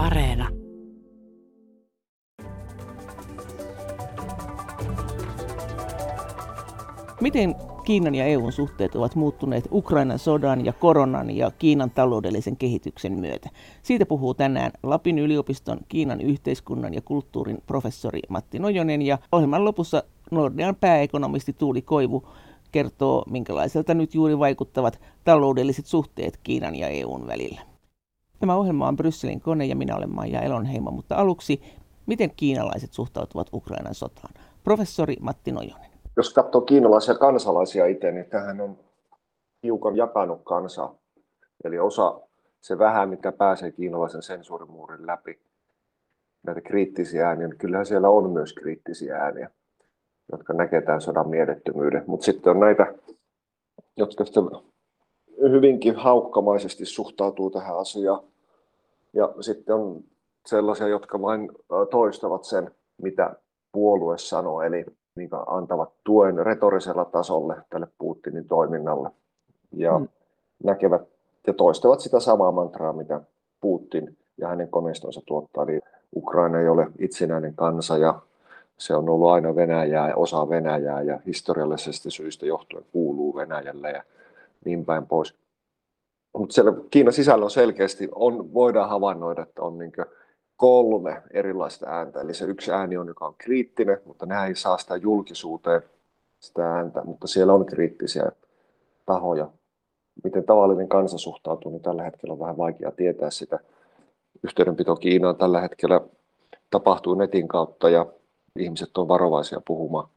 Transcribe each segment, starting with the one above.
Areena. Miten Kiinan ja EUn suhteet ovat muuttuneet Ukrainan sodan ja koronan ja Kiinan taloudellisen kehityksen myötä. Siitä puhuu tänään Lapin yliopiston Kiinan yhteiskunnan ja kulttuurin professori Matti Nojonen ja ohjelman lopussa Nordean pääekonomisti Tuuli Koivu kertoo, minkälaiselta nyt juuri vaikuttavat taloudelliset suhteet Kiinan ja EUn välillä. Tämä ohjelma on Brysselin kone ja minä olen Maija Elonheimo, mutta aluksi, miten kiinalaiset suhtautuvat Ukrainan sotaan? Professori Matti Nojonen. Jos katsoo kiinalaisia kansalaisia itse, niin tähän on hiukan jakanut kansa. Eli osa se vähän, mikä pääsee kiinalaisen sensuurimuurin läpi, näitä kriittisiä ääniä, niin kyllähän siellä on myös kriittisiä ääniä jotka näkee tämän sodan mielettömyyden. Mutta sitten on näitä, jotka sitten hyvinkin haukkamaisesti suhtautuu tähän asiaan. Ja sitten on sellaisia, jotka vain toistavat sen, mitä puolue sanoo, eli niin antavat tuen retorisella tasolle tälle Putinin toiminnalle. Ja mm. näkevät ja toistavat sitä samaa mantraa, mitä Putin ja hänen koneistonsa tuottaa. Eli Ukraina ei ole itsenäinen kansa ja se on ollut aina Venäjää ja osa Venäjää ja historiallisesta syistä johtuen kuuluu Venäjälle ja niin päin pois. Mutta siellä Kiinan sisällä on selkeästi, on, voidaan havainnoida, että on niin kolme erilaista ääntä. Eli se yksi ääni on, joka on kriittinen, mutta nämä ei saa sitä julkisuuteen sitä ääntä, mutta siellä on kriittisiä tahoja. Miten tavallinen kansa suhtautuu, niin tällä hetkellä on vähän vaikea tietää sitä. Yhteydenpito Kiinaan tällä hetkellä tapahtuu netin kautta ja ihmiset on varovaisia puhumaan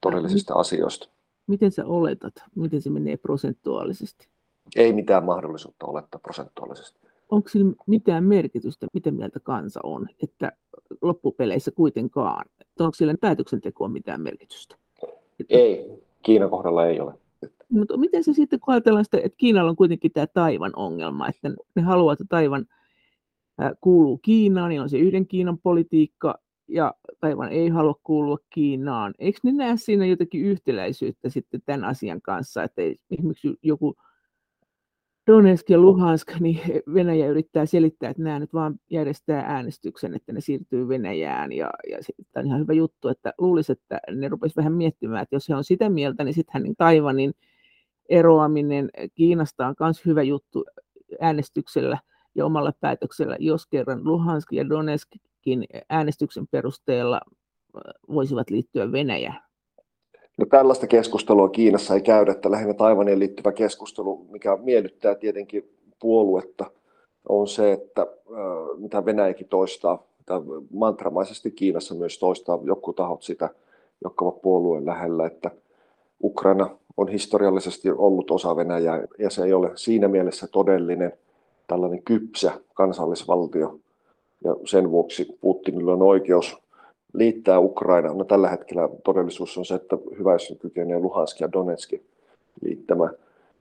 todellisista asioista. Miten sä oletat, miten se menee prosentuaalisesti? Ei mitään mahdollisuutta olettaa prosentuaalisesti. Onko sillä mitään merkitystä, miten mieltä kansa on, että loppupeleissä kuitenkaan, onko sillä päätöksentekoon mitään merkitystä? Ei, Kiinan kohdalla ei ole. Mutta miten se sitten, kun ajatellaan sitä, että Kiinalla on kuitenkin tämä Taivan ongelma, että ne haluaa, että Taivan kuuluu Kiinaan, niin on se yhden Kiinan politiikka, ja Taivan ei halua kuulua Kiinaan. Eikö ne näe siinä jotakin yhtäläisyyttä sitten tämän asian kanssa, että esimerkiksi joku Donetsk ja Luhansk, niin Venäjä yrittää selittää, että nämä nyt vaan järjestää äänestyksen, että ne siirtyy Venäjään. Ja, ja tämä on ihan hyvä juttu, että luulisi, että ne rupesivat vähän miettimään, että jos he on sitä mieltä, niin sittenhän niin Taivanin eroaminen Kiinasta on myös hyvä juttu äänestyksellä ja omalla päätöksellä, jos kerran Luhansk ja Donetsk äänestyksen perusteella voisivat liittyä Venäjään? No, tällaista keskustelua Kiinassa ei käydä, että lähinnä Taivaniin liittyvä keskustelu, mikä miellyttää tietenkin puoluetta, on se, että mitä Venäjäkin toistaa, mitä mantramaisesti Kiinassa myös toistaa joku tahot sitä, jotka ovat puolueen lähellä, että Ukraina on historiallisesti ollut osa Venäjää ja se ei ole siinä mielessä todellinen tällainen kypsä kansallisvaltio, ja sen vuoksi Putinilla on oikeus liittää Ukraina. No, tällä hetkellä todellisuus on se, että hyvässä kykenee Luhansk ja Donetsk liittämään.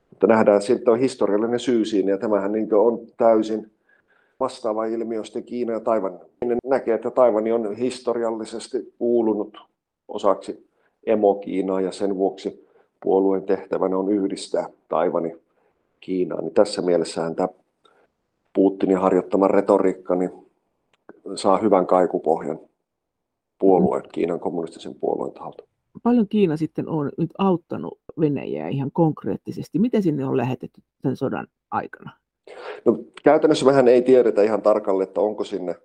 Mutta nähdään, että on historiallinen syy siinä, ja tämähän niin on täysin vastaava ilmiö, josta Kiina ja Taivan ne näkee, että Taivani on historiallisesti kuulunut osaksi emo-Kiinaa, ja sen vuoksi puolueen tehtävänä on yhdistää Taivani Kiinaan. Niin tässä mielessähän tämä Putinin harjoittama retoriikka niin saa hyvän kaikupohjan puolueen, Kiinan kommunistisen puolueen taholta. Paljon Kiina sitten on nyt auttanut Venäjää ihan konkreettisesti. Miten sinne on lähetetty tämän sodan aikana? No, käytännössä vähän ei tiedetä ihan tarkalleen, että onko sinne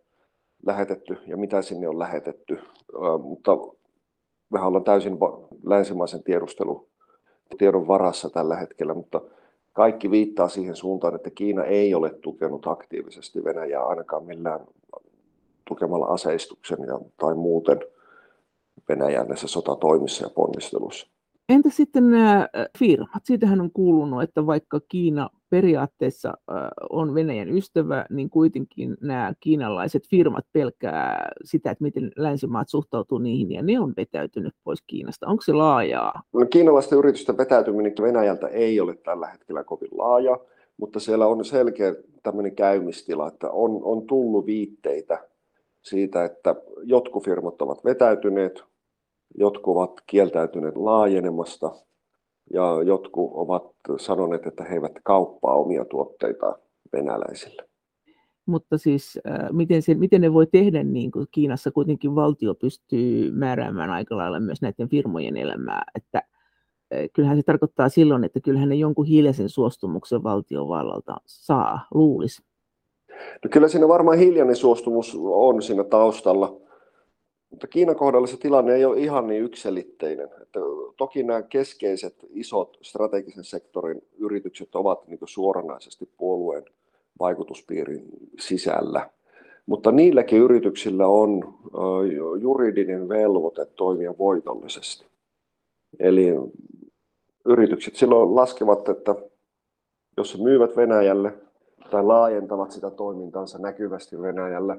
lähetetty ja mitä sinne on lähetetty, mutta vähän ollaan täysin länsimaisen tiedustelun tiedon varassa tällä hetkellä, mutta kaikki viittaa siihen suuntaan, että Kiina ei ole tukenut aktiivisesti Venäjää ainakaan millään tukemalla aseistuksen ja, tai muuten Venäjän näissä sotatoimissa ja ponnistelussa. Entä sitten nämä firmat? Siitähän on kuulunut, että vaikka Kiina periaatteessa on Venäjän ystävä, niin kuitenkin nämä kiinalaiset firmat pelkää sitä, että miten länsimaat suhtautuu niihin, ja ne on vetäytynyt pois Kiinasta. Onko se laajaa? No, kiinalaisten yritysten vetäytyminen Venäjältä ei ole tällä hetkellä kovin laaja, mutta siellä on selkeä tämmöinen käymistila, että on, on tullut viitteitä siitä, että jotkut firmat ovat vetäytyneet, jotkut ovat kieltäytyneet laajenemasta ja jotkut ovat sanoneet, että he eivät kauppaa omia tuotteitaan venäläisille. mutta siis äh, miten, se, miten ne voi tehdä niin kuin Kiinassa kuitenkin valtio pystyy määräämään aika lailla myös näiden firmojen elämää, että äh, kyllähän se tarkoittaa silloin, että kyllähän ne jonkun hiljaisen suostumuksen valtiovallalta saa, luulisi. No kyllä siinä varmaan hiljainen suostumus on siinä taustalla, mutta Kiinan kohdalla se tilanne ei ole ihan niin ykselitteinen. Että toki nämä keskeiset isot strategisen sektorin yritykset ovat niin suoranaisesti puolueen vaikutuspiirin sisällä. Mutta niilläkin yrityksillä on juridinen velvoite toimia voitollisesti. Eli yritykset silloin laskevat, että jos myyvät Venäjälle tai laajentavat sitä toimintansa näkyvästi Venäjällä,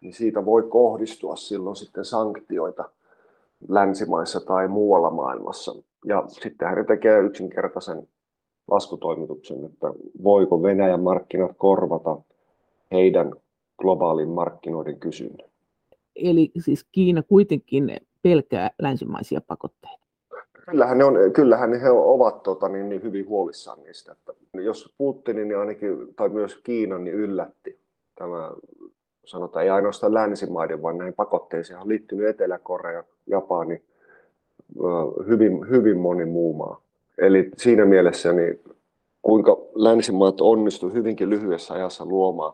niin siitä voi kohdistua silloin sitten sanktioita länsimaissa tai muualla maailmassa. Ja sitten hän tekee yksinkertaisen laskutoimituksen, että voiko Venäjän markkinat korvata heidän globaalin markkinoiden kysynnän. Eli siis Kiina kuitenkin pelkää länsimaisia pakotteita. Kyllähän, ne on, kyllähän he ovat tota, niin, niin hyvin huolissaan niistä. Että jos Putinin niin ainakin, tai myös Kiinan niin yllätti tämä, sanotaan ei ainoastaan länsimaiden, vaan näihin pakotteisiin on liittynyt Etelä-Korea, Japani, hyvin, hyvin moni muu maa. Eli siinä mielessä niin kuinka länsimaat onnistuivat hyvinkin lyhyessä ajassa luomaan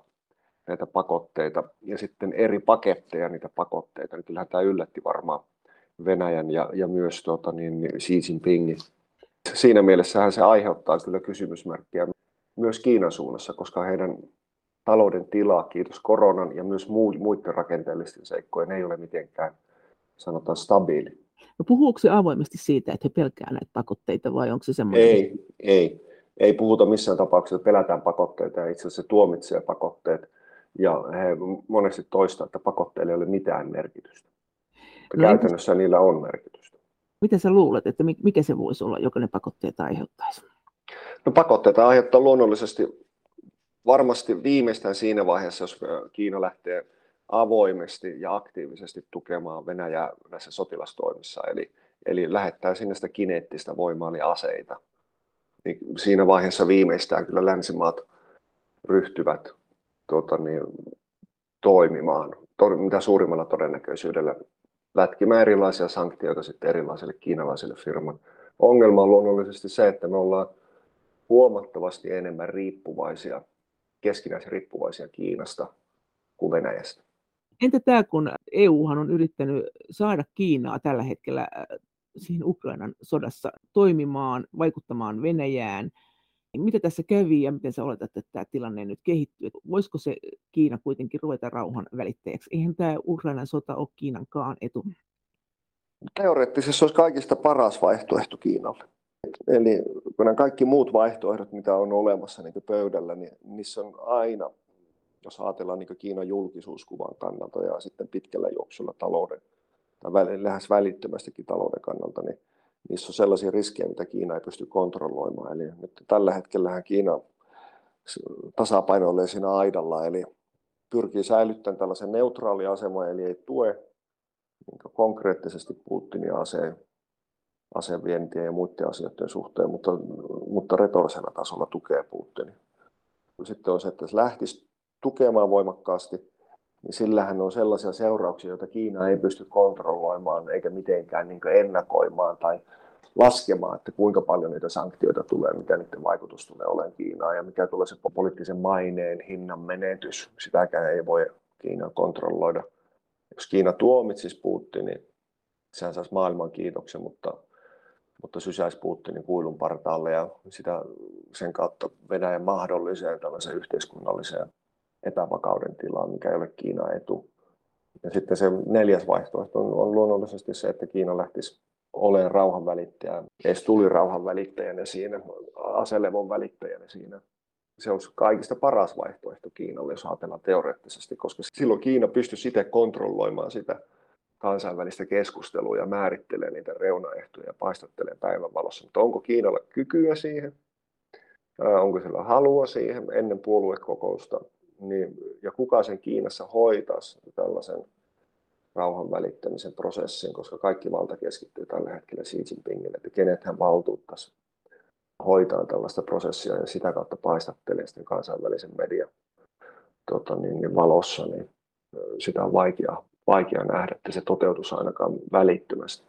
näitä pakotteita ja sitten eri paketteja niitä pakotteita, niin kyllähän tämä yllätti varmaan Venäjän ja, ja myös tuota, niin Xi Jinpingin. Siinä mielessähän se aiheuttaa kyllä kysymysmerkkiä myös Kiinan suunnassa, koska heidän talouden tila, kiitos koronan ja myös muiden rakenteellisten seikkojen, ei ole mitenkään sanotaan stabiili. No puhuuko se avoimesti siitä, että he pelkää näitä pakotteita vai onko se semmoinen? Ei, ei. Ei puhuta missään tapauksessa, että pelätään pakotteita ja itse asiassa se tuomitsee pakotteet. Ja he monesti toistaa, että pakotteilla ei ole mitään merkitystä. No, Käytännössä niillä on merkitystä. Mitä sä luulet, että mikä se voisi olla, joka ne pakotteet aiheuttaisi? No pakotteita aiheuttaa luonnollisesti varmasti viimeistään siinä vaiheessa, jos Kiina lähtee avoimesti ja aktiivisesti tukemaan Venäjää näissä sotilastoimissa, eli, eli lähettää sinne sitä kineettistä voimaa, eli aseita. Niin siinä vaiheessa viimeistään kyllä länsimaat ryhtyvät tuota, niin, toimimaan mitä suurimmalla todennäköisyydellä lätkimään erilaisia sanktioita sitten erilaisille kiinalaisille firman. Ongelma on luonnollisesti se, että me ollaan huomattavasti enemmän riippuvaisia, keskinäisriippuvaisia Kiinasta kuin Venäjästä. Entä tämä, kun EUhan on yrittänyt saada Kiinaa tällä hetkellä äh, siihen Ukrainan sodassa toimimaan, vaikuttamaan Venäjään. Mitä tässä kävi ja miten sä oletat, että tämä tilanne nyt kehittyy? Voisiko se Kiina kuitenkin ruveta rauhan välittäjäksi? Eihän tämä Ukrainan sota ole Kiinankaan etu. Teoreettisesti se olisi kaikista paras vaihtoehto Kiinalle. Eli kun nämä kaikki muut vaihtoehdot, mitä on olemassa niin pöydällä, niin niissä on aina jos ajatellaan niin Kiinan julkisuuskuvan kannalta ja sitten pitkällä juoksulla talouden, tai lähes välittömästikin talouden kannalta, niin niissä on sellaisia riskejä, mitä Kiina ei pysty kontrolloimaan. Eli nyt tällä hetkellä Kiina tasapainoilee siinä aidalla, eli pyrkii säilyttämään tällaisen neutraali aseman, eli ei tue niin konkreettisesti Putinin aseen, asevientiä ja muiden asioiden suhteen, mutta, mutta retorisella tasolla tukee Putinia. Sitten on se, että se lähtisi tukemaan voimakkaasti, niin sillähän on sellaisia seurauksia, joita Kiina ei pysty kontrolloimaan eikä mitenkään niin ennakoimaan tai laskemaan, että kuinka paljon niitä sanktioita tulee, mikä niiden vaikutus tulee olemaan Kiinaan ja mikä tulee se poliittisen maineen hinnan menetys. Sitäkään ei voi Kiina kontrolloida. Jos Kiina tuomitsisi Putinin, niin sehän saisi maailman kiitoksen, mutta, mutta sysäisi Putinin kuilun partaalle ja sitä sen kautta Venäjän mahdolliseen tällaiseen yhteiskunnalliseen epävakauden tilaa, mikä ei ole Kiinan etu. Ja sitten se neljäs vaihtoehto on, on luonnollisesti se, että Kiina lähtisi olemaan rauhanvälittäjä, edes tuli rauhanvälittäjänä siinä, aselevon välittäjänä siinä. Se olisi kaikista paras vaihtoehto Kiinalle, jos ajatellaan teoreettisesti, koska silloin Kiina pystyisi itse kontrolloimaan sitä kansainvälistä keskustelua ja määrittelee niitä reunaehtoja ja paistattelee päivänvalossa. Mutta onko Kiinalla kykyä siihen? Onko sillä halua siihen ennen puoluekokousta? Niin, ja kuka sen Kiinassa hoitaisi tällaisen rauhan välittämisen prosessin, koska kaikki valta keskittyy tällä hetkellä Xi Jinpingille, että kenet hän valtuuttaisi hoitaa tällaista prosessia ja sitä kautta paistattelee sitten kansainvälisen median tota, niin, niin valossa, niin sitä on vaikea, vaikea nähdä, että se toteutus ainakaan välittömästi.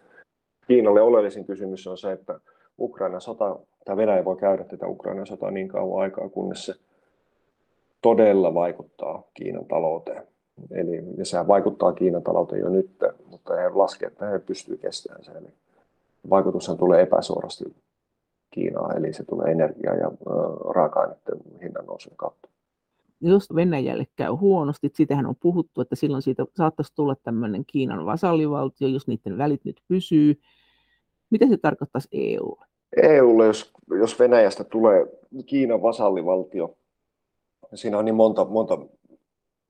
Kiinalle oleellisin kysymys on se, että Ukrainan sota, tai Venäjä voi käydä tätä Ukrainan sotaa niin kauan aikaa, kunnes se todella vaikuttaa Kiinan talouteen. Eli ja sehän vaikuttaa Kiinan talouteen jo nyt, mutta he laske, että he pystyvät kestämään sen. Eli vaikutushan tulee epäsuorasti Kiinaan, eli se tulee energia- ja raaka-aineiden hinnan nousun kautta. Jos Venäjälle käy huonosti, sitähän on puhuttu, että silloin siitä saattaisi tulla tämmöinen Kiinan vasallivaltio, jos niiden välit nyt pysyy. Mitä se tarkoittaisi EUlle? EUlle, jos, jos Venäjästä tulee Kiinan vasallivaltio, siinä on niin monta, monta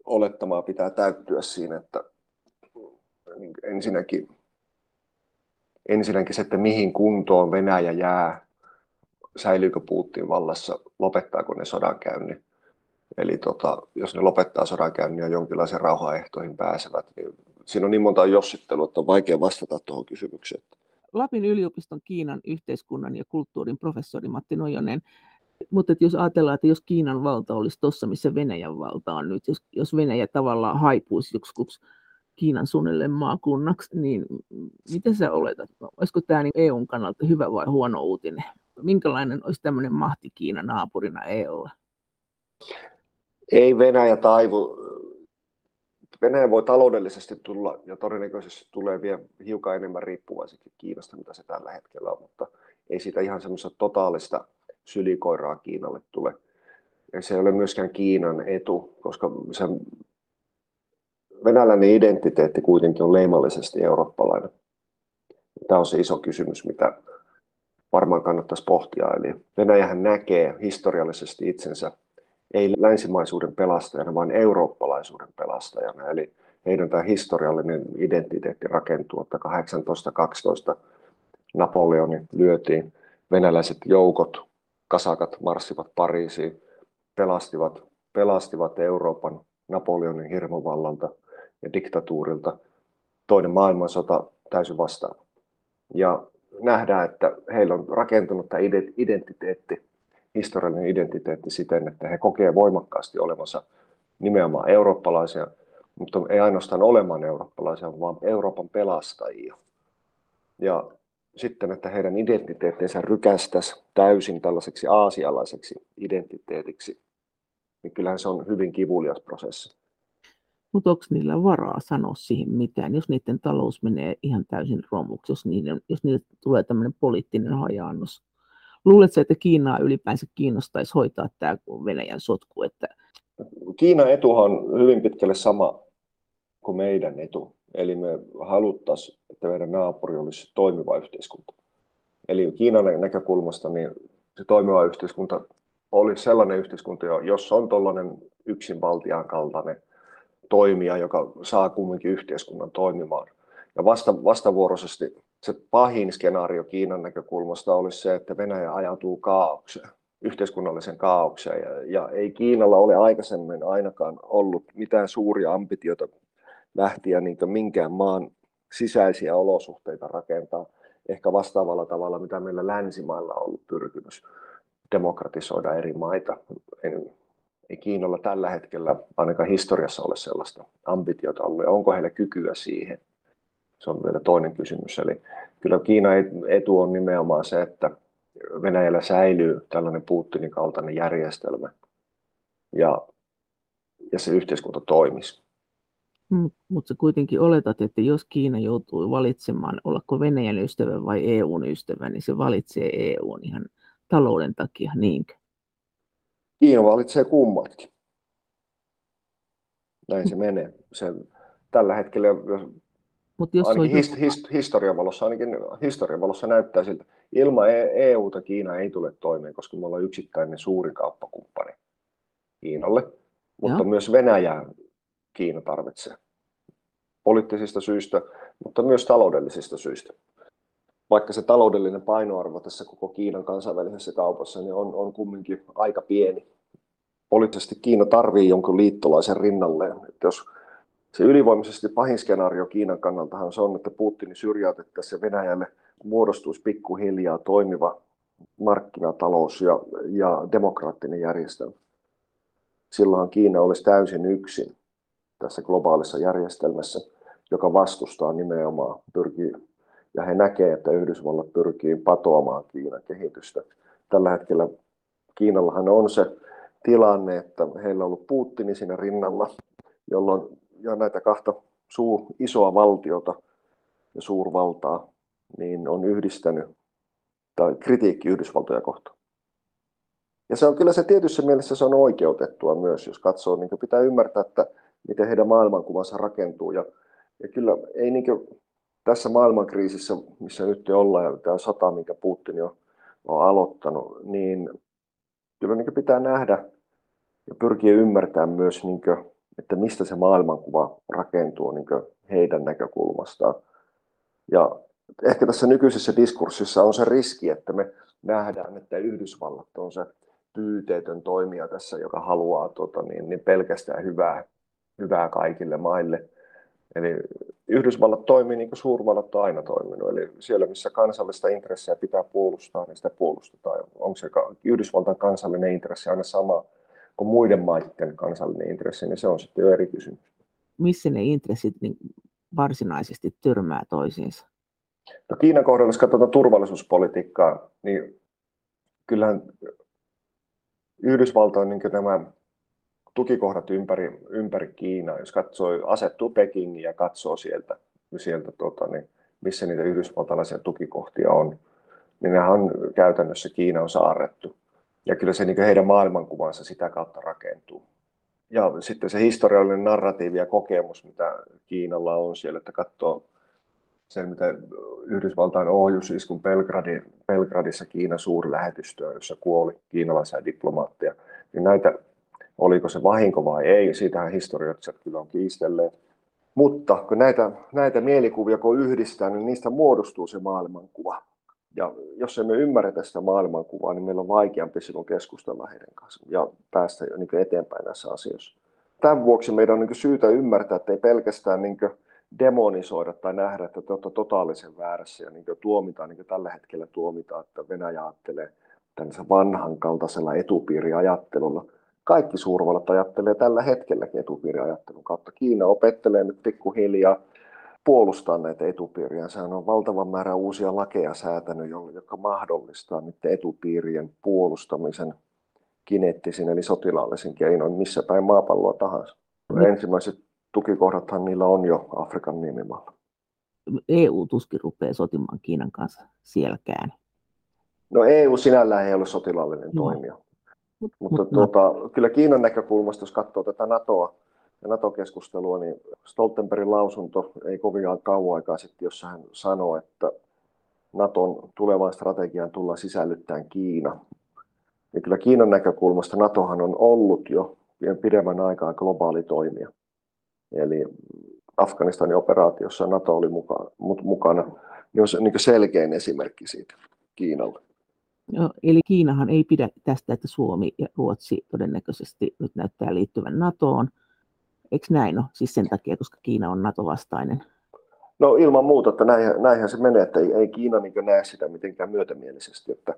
olettamaa pitää täyttyä siinä, että ensinnäkin, ensinnäkin se, että mihin kuntoon Venäjä jää, säilyykö Putin vallassa, lopettaako ne sodankäynnin. Eli tota, jos ne lopettaa sodankäynnin ja jonkinlaisen rauhaehtoihin pääsevät, niin siinä on niin monta jossittelua, että on vaikea vastata tuohon kysymykseen. Lapin yliopiston Kiinan yhteiskunnan ja kulttuurin professori Matti Nojonen mutta jos ajatellaan, että jos Kiinan valta olisi tuossa, missä Venäjän valta on nyt, jos, jos Venäjä tavallaan haipuisi joksikin Kiinan suunnilleen maakunnaksi, niin miten sä oletat? Olisiko tämä niin EUn kannalta hyvä vai huono uutinen? Minkälainen olisi tämmöinen mahti Kiinan naapurina EUlla? Ei Venäjä taivu. Venäjä voi taloudellisesti tulla ja todennäköisesti tulee vielä hiukan enemmän riippuvaiseksi Kiinasta, mitä se tällä hetkellä on, mutta ei siitä ihan semmoista totaalista sylikoiraa Kiinalle tule. Ja se ei ole myöskään Kiinan etu, koska se venäläinen identiteetti kuitenkin on leimallisesti eurooppalainen. Tämä on se iso kysymys, mitä varmaan kannattaisi pohtia. Eli Venäjähän näkee historiallisesti itsensä ei länsimaisuuden pelastajana, vaan eurooppalaisuuden pelastajana. Eli heidän tämä historiallinen identiteetti rakentuu, että 1812 Napoleoni lyötiin venäläiset joukot kasakat marssivat Pariisiin, pelastivat, pelastivat Euroopan Napoleonin hirmovallalta ja diktatuurilta. Toinen maailmansota täysin vastaan. Ja nähdään, että heillä on rakentunut tämä identiteetti, historiallinen identiteetti siten, että he kokee voimakkaasti olevansa nimenomaan eurooppalaisia, mutta ei ainoastaan olemaan eurooppalaisia, vaan Euroopan pelastajia. Ja sitten, että heidän identiteettinsä rykästäisi täysin tällaiseksi aasialaiseksi identiteetiksi, niin kyllähän se on hyvin kivulias prosessi. Mutta onko niillä varaa sanoa siihen mitään, jos niiden talous menee ihan täysin romuksi, jos, niiden, jos niille tulee tämmöinen poliittinen hajaannus? Luuletko, että Kiinaa ylipäänsä kiinnostaisi hoitaa tämä Venäjän sotku? Että... Kiinan etuhan on hyvin pitkälle sama kuin meidän etu. Eli me haluttaisiin, että meidän naapuri olisi toimiva yhteiskunta. Eli Kiinan näkökulmasta niin se toimiva yhteiskunta olisi sellainen yhteiskunta, jossa on tuollainen yksinvaltiaan kaltainen toimija, joka saa kumminkin yhteiskunnan toimimaan. Ja vasta, vastavuoroisesti se pahin skenaario Kiinan näkökulmasta olisi se, että Venäjä ajautuu kaaukseen, yhteiskunnallisen kaaukseen. Ja, ja ei Kiinalla ole aikaisemmin ainakaan ollut mitään suuria ambitioita lähtiä niin minkään maan sisäisiä olosuhteita rakentaa ehkä vastaavalla tavalla, mitä meillä länsimailla on ollut pyrkimys demokratisoida eri maita. Ei Kiinalla tällä hetkellä ainakaan historiassa ole sellaista ambitiota ollut, onko heillä kykyä siihen? Se on vielä toinen kysymys. Eli kyllä Kiinan etu on nimenomaan se, että Venäjällä säilyy tällainen Putinin kaltainen järjestelmä, ja, ja se yhteiskunta toimisi. Mutta sä kuitenkin oletat, että jos Kiina joutuu valitsemaan, ollako Venäjän ystävä vai EUn ystävä, niin se valitsee EUn ihan talouden takia, niinkö? Kiina valitsee kummatkin. Näin se menee. Se, tällä hetkellä, jos Mut jos ainakin his, his, historian, valossa, ainakin historian valossa näyttää siltä, ilman EUta e Kiina ei tule toimeen, koska me ollaan yksittäinen suuri kauppakumppani Kiinalle, mutta Joo. myös Venäjää Kiina tarvitsee poliittisista syistä, mutta myös taloudellisista syistä. Vaikka se taloudellinen painoarvo tässä koko Kiinan kansainvälisessä kaupassa niin on, on kumminkin aika pieni. Poliittisesti Kiina tarvii jonkun liittolaisen rinnalleen. Että jos se ylivoimaisesti pahin skenaario Kiinan kannaltahan se on, että Putinin syrjäytettäisiin Venäjälle muodostuisi pikkuhiljaa toimiva markkinatalous ja, ja demokraattinen järjestelmä. silloinhan Kiina olisi täysin yksin tässä globaalissa järjestelmässä, joka vastustaa nimenomaan, pyrkii, ja he näkevät, että Yhdysvallat pyrkii patoamaan Kiinan kehitystä. Tällä hetkellä Kiinallahan on se tilanne, että heillä on ollut Putini siinä rinnalla, jolloin ja näitä kahta suur, isoa valtiota ja suurvaltaa niin on yhdistänyt tai kritiikki Yhdysvaltoja kohtaan. Ja se on kyllä se tietyssä mielessä se on oikeutettua myös, jos katsoo, niin pitää ymmärtää, että miten heidän maailmankuvansa rakentuu. Ja, ja kyllä ei niin tässä maailmankriisissä, missä nyt ollaan, ja tämä sata, minkä Putin on, on aloittanut, niin kyllä niin pitää nähdä ja pyrkiä ymmärtämään myös, niin kuin, että mistä se maailmankuva rakentuu niin heidän näkökulmastaan. Ja ehkä tässä nykyisessä diskurssissa on se riski, että me nähdään, että Yhdysvallat on se pyyteetön toimija tässä, joka haluaa tota, niin, niin pelkästään hyvää, hyvää kaikille maille. Eli Yhdysvallat toimii niin kuin suurvallat on aina toiminut, eli siellä missä kansallista intressiä pitää puolustaa, niin sitä puolustetaan. Onko se Yhdysvaltain kansallinen intressi aina sama kuin muiden maiden kansallinen intressi, niin se on sitten jo eri kysymys. Missä ne intressit niin varsinaisesti törmää toisiinsa? No Kiinan kohdalla, jos katsotaan turvallisuuspolitiikkaa, niin kyllähän Yhdysvaltain niin nämä tukikohdat ympäri, ympäri Kiinaa, jos katsoo, asettuu Pekingin ja katsoo sieltä, sieltä tota, niin missä niitä yhdysvaltalaisia tukikohtia on, niin nehän on käytännössä Kiina on saarrettu. Ja kyllä se niin heidän maailmankuvansa sitä kautta rakentuu. Ja sitten se historiallinen narratiivi ja kokemus, mitä Kiinalla on siellä, että katsoo sen, mitä Yhdysvaltain ohjusiskun Belgradi, Belgradissa Kiinan suurlähetystöä, jossa kuoli kiinalaisia diplomaatteja, niin näitä, oliko se vahinko vai ei, siitähän historioitsijat kyllä on kiistelleet. Mutta kun näitä, näitä mielikuvia kun yhdistää, niin niistä muodostuu se maailmankuva. Ja jos emme ymmärrä sitä maailmankuvaa, niin meillä on vaikeampi silloin keskustella heidän kanssaan ja päästä jo niin eteenpäin näissä asioissa. Tämän vuoksi meidän on niin syytä ymmärtää, että ei pelkästään niin demonisoida tai nähdä, että te olette totaalisen väärässä ja niin tuomitaan, niin tällä hetkellä tuomitaan, että Venäjä ajattelee tällaisen vanhan kaltaisella etupiiriajattelulla. Kaikki suurvallat ajattelee tällä hetkelläkin etupiiriajattelun kautta. Kiina opettelee nyt pikkuhiljaa puolustaa näitä etupiiriä. Sehän on valtavan määrä uusia lakeja säätänyt, jotka mahdollistaa niiden etupiirien puolustamisen kineettisin eli sotilaallisin keinoin missä päin maapalloa tahansa. Mm. Ensimmäiset tukikohdathan niillä on jo Afrikan niemimaalla. EU tuskin rupeaa sotimaan Kiinan kanssa sielläkään. No EU sinällään ei ole sotilaallinen no. toimija. Mut, Mutta mut, tuota, no. kyllä Kiinan näkökulmasta, jos katsoo tätä NATOa ja NATO-keskustelua, niin Stoltenbergin lausunto ei kovin kauan aikaa sitten, jossa hän sanoi, että Naton tulevaan strategiaan tullaan sisällyttämään Kiina. Ja kyllä Kiinan näkökulmasta NATOhan on ollut jo pidemmän aikaa globaali toimija. Eli Afganistanin operaatiossa NATO oli mukana, mukana niin on se niin selkein esimerkki siitä Kiinalle. Eli Kiinahan ei pidä tästä, että Suomi ja Ruotsi todennäköisesti nyt näyttää liittyvän NATOon. Eikö näin ole? Siis sen takia, koska Kiina on NATO-vastainen. No ilman muuta, että näinhän, näinhän se menee, että ei, ei Kiina niin näe sitä mitenkään myötämielisesti, että,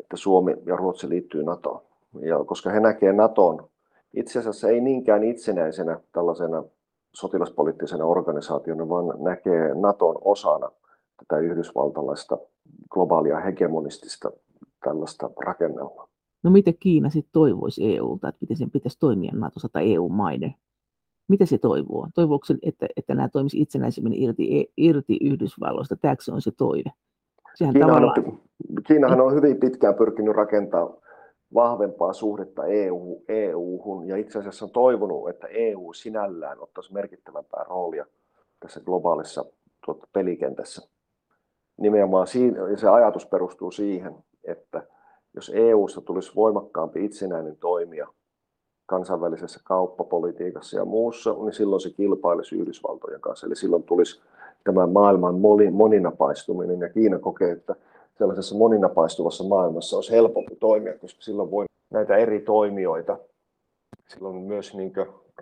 että Suomi ja Ruotsi liittyy NATOon. Ja koska he näkevät NATOn itse asiassa ei niinkään itsenäisenä tällaisena sotilaspoliittisena organisaationa, vaan näkee Naton osana tätä yhdysvaltalaista globaalia hegemonistista tällaista rakennelmaa. No mitä Kiina sitten toivoisi EUlta, että miten sen pitäisi toimia Natossa tai EU-maiden? Mitä se toivoo? Toivooko se, että, että nämä toimisi itsenäisemmin irti, irti Yhdysvalloista? Tämäkö on se toive? Sehän Kiinahan, tavallaan... on, Kiinahan on hyvin pitkään pyrkinyt rakentamaan vahvempaa suhdetta EU, EU-hun ja itse asiassa on toivonut, että EU sinällään ottaisi merkittävämpää roolia tässä globaalissa tuota, pelikentässä. Nimenomaan siinä, se ajatus perustuu siihen, että jos EUsta tulisi voimakkaampi itsenäinen toimija kansainvälisessä kauppapolitiikassa ja muussa, niin silloin se kilpailisi Yhdysvaltojen kanssa. Eli silloin tulisi tämä maailman moninapaistuminen ja Kiina kokee, että sellaisessa moninapaistuvassa maailmassa olisi helpompi toimia, koska silloin voi näitä eri toimijoita silloin myös niin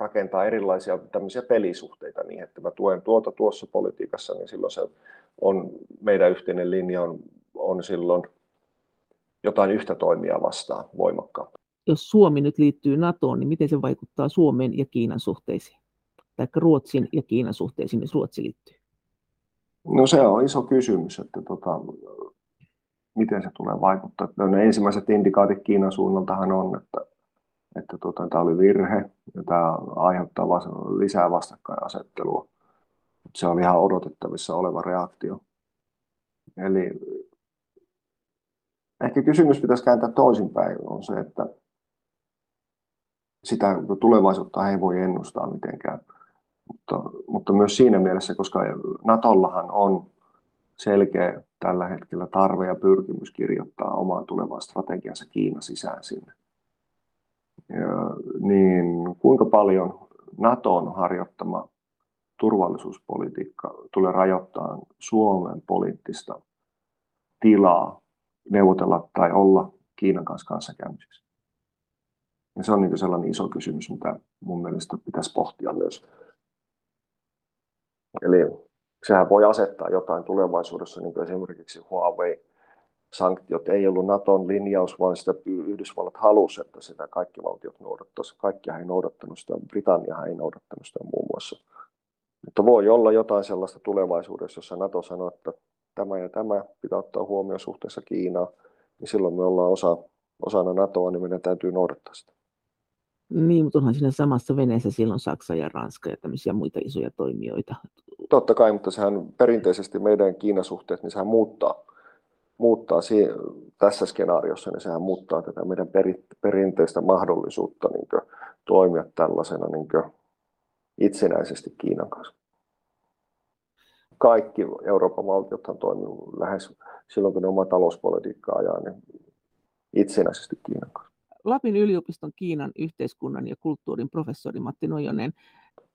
rakentaa erilaisia tämmöisiä pelisuhteita niin, että mä tuen tuota tuossa politiikassa, niin silloin se on, meidän yhteinen linja on, on silloin jotain yhtä toimia vastaan voimakkaampi. jos Suomi nyt liittyy NATOon, niin miten se vaikuttaa Suomen ja Kiinan suhteisiin? Tai Ruotsin ja Kiinan suhteisiin, jos Ruotsi liittyy? No se on iso kysymys, että tota, miten se tulee vaikuttaa. No, ne ensimmäiset indikaatit Kiinan suunnaltahan on, että, että tota, tämä oli virhe ja tämä aiheuttaa lisää vastakkainasettelua. Se oli ihan odotettavissa oleva reaktio. Eli ehkä kysymys pitäisi kääntää toisinpäin on se, että sitä tulevaisuutta ei voi ennustaa mitenkään. Mutta, mutta myös siinä mielessä, koska Natollahan on selkeä tällä hetkellä tarve ja pyrkimys kirjoittaa omaan tulevaan strategiansa Kiina sisään sinne. Ja, niin kuinka paljon Naton harjoittama turvallisuuspolitiikka tulee rajoittaa Suomen poliittista tilaa neuvotella tai olla Kiinan kanssa kanssakäymisissä. Ja se on niin sellainen iso kysymys, mitä mun mielestä pitäisi pohtia myös. Eli sehän voi asettaa jotain tulevaisuudessa, niin kuin esimerkiksi Huawei sanktiot ei ollut Naton linjaus, vaan sitä Yhdysvallat halusi, että sitä kaikki valtiot noudattaisivat. Kaikkia ei noudattanut sitä, Britannia ei noudattanut sitä muun muassa. Mutta voi olla jotain sellaista tulevaisuudessa, jossa NATO sanoo, että tämä ja tämä pitää ottaa huomioon suhteessa Kiinaan, niin silloin me ollaan osa, osana NATOa, niin meidän täytyy noudattaa sitä. Niin, mutta onhan siinä samassa veneessä silloin Saksa ja Ranska ja tämmöisiä muita isoja toimijoita. Totta kai, mutta sehän perinteisesti meidän Kiinan suhteet, niin sehän muuttaa, muuttaa si- tässä skenaariossa, niin sehän muuttaa tätä meidän peri- perinteistä mahdollisuutta niin toimia tällaisena niin itsenäisesti Kiinan kanssa. Kaikki Euroopan valtiothan toimivat lähes silloin, kun ne oma talouspolitiikkaa ajaa, niin itsenäisesti Kiinan kanssa. Lapin yliopiston Kiinan yhteiskunnan ja kulttuurin professori Matti Nojonen.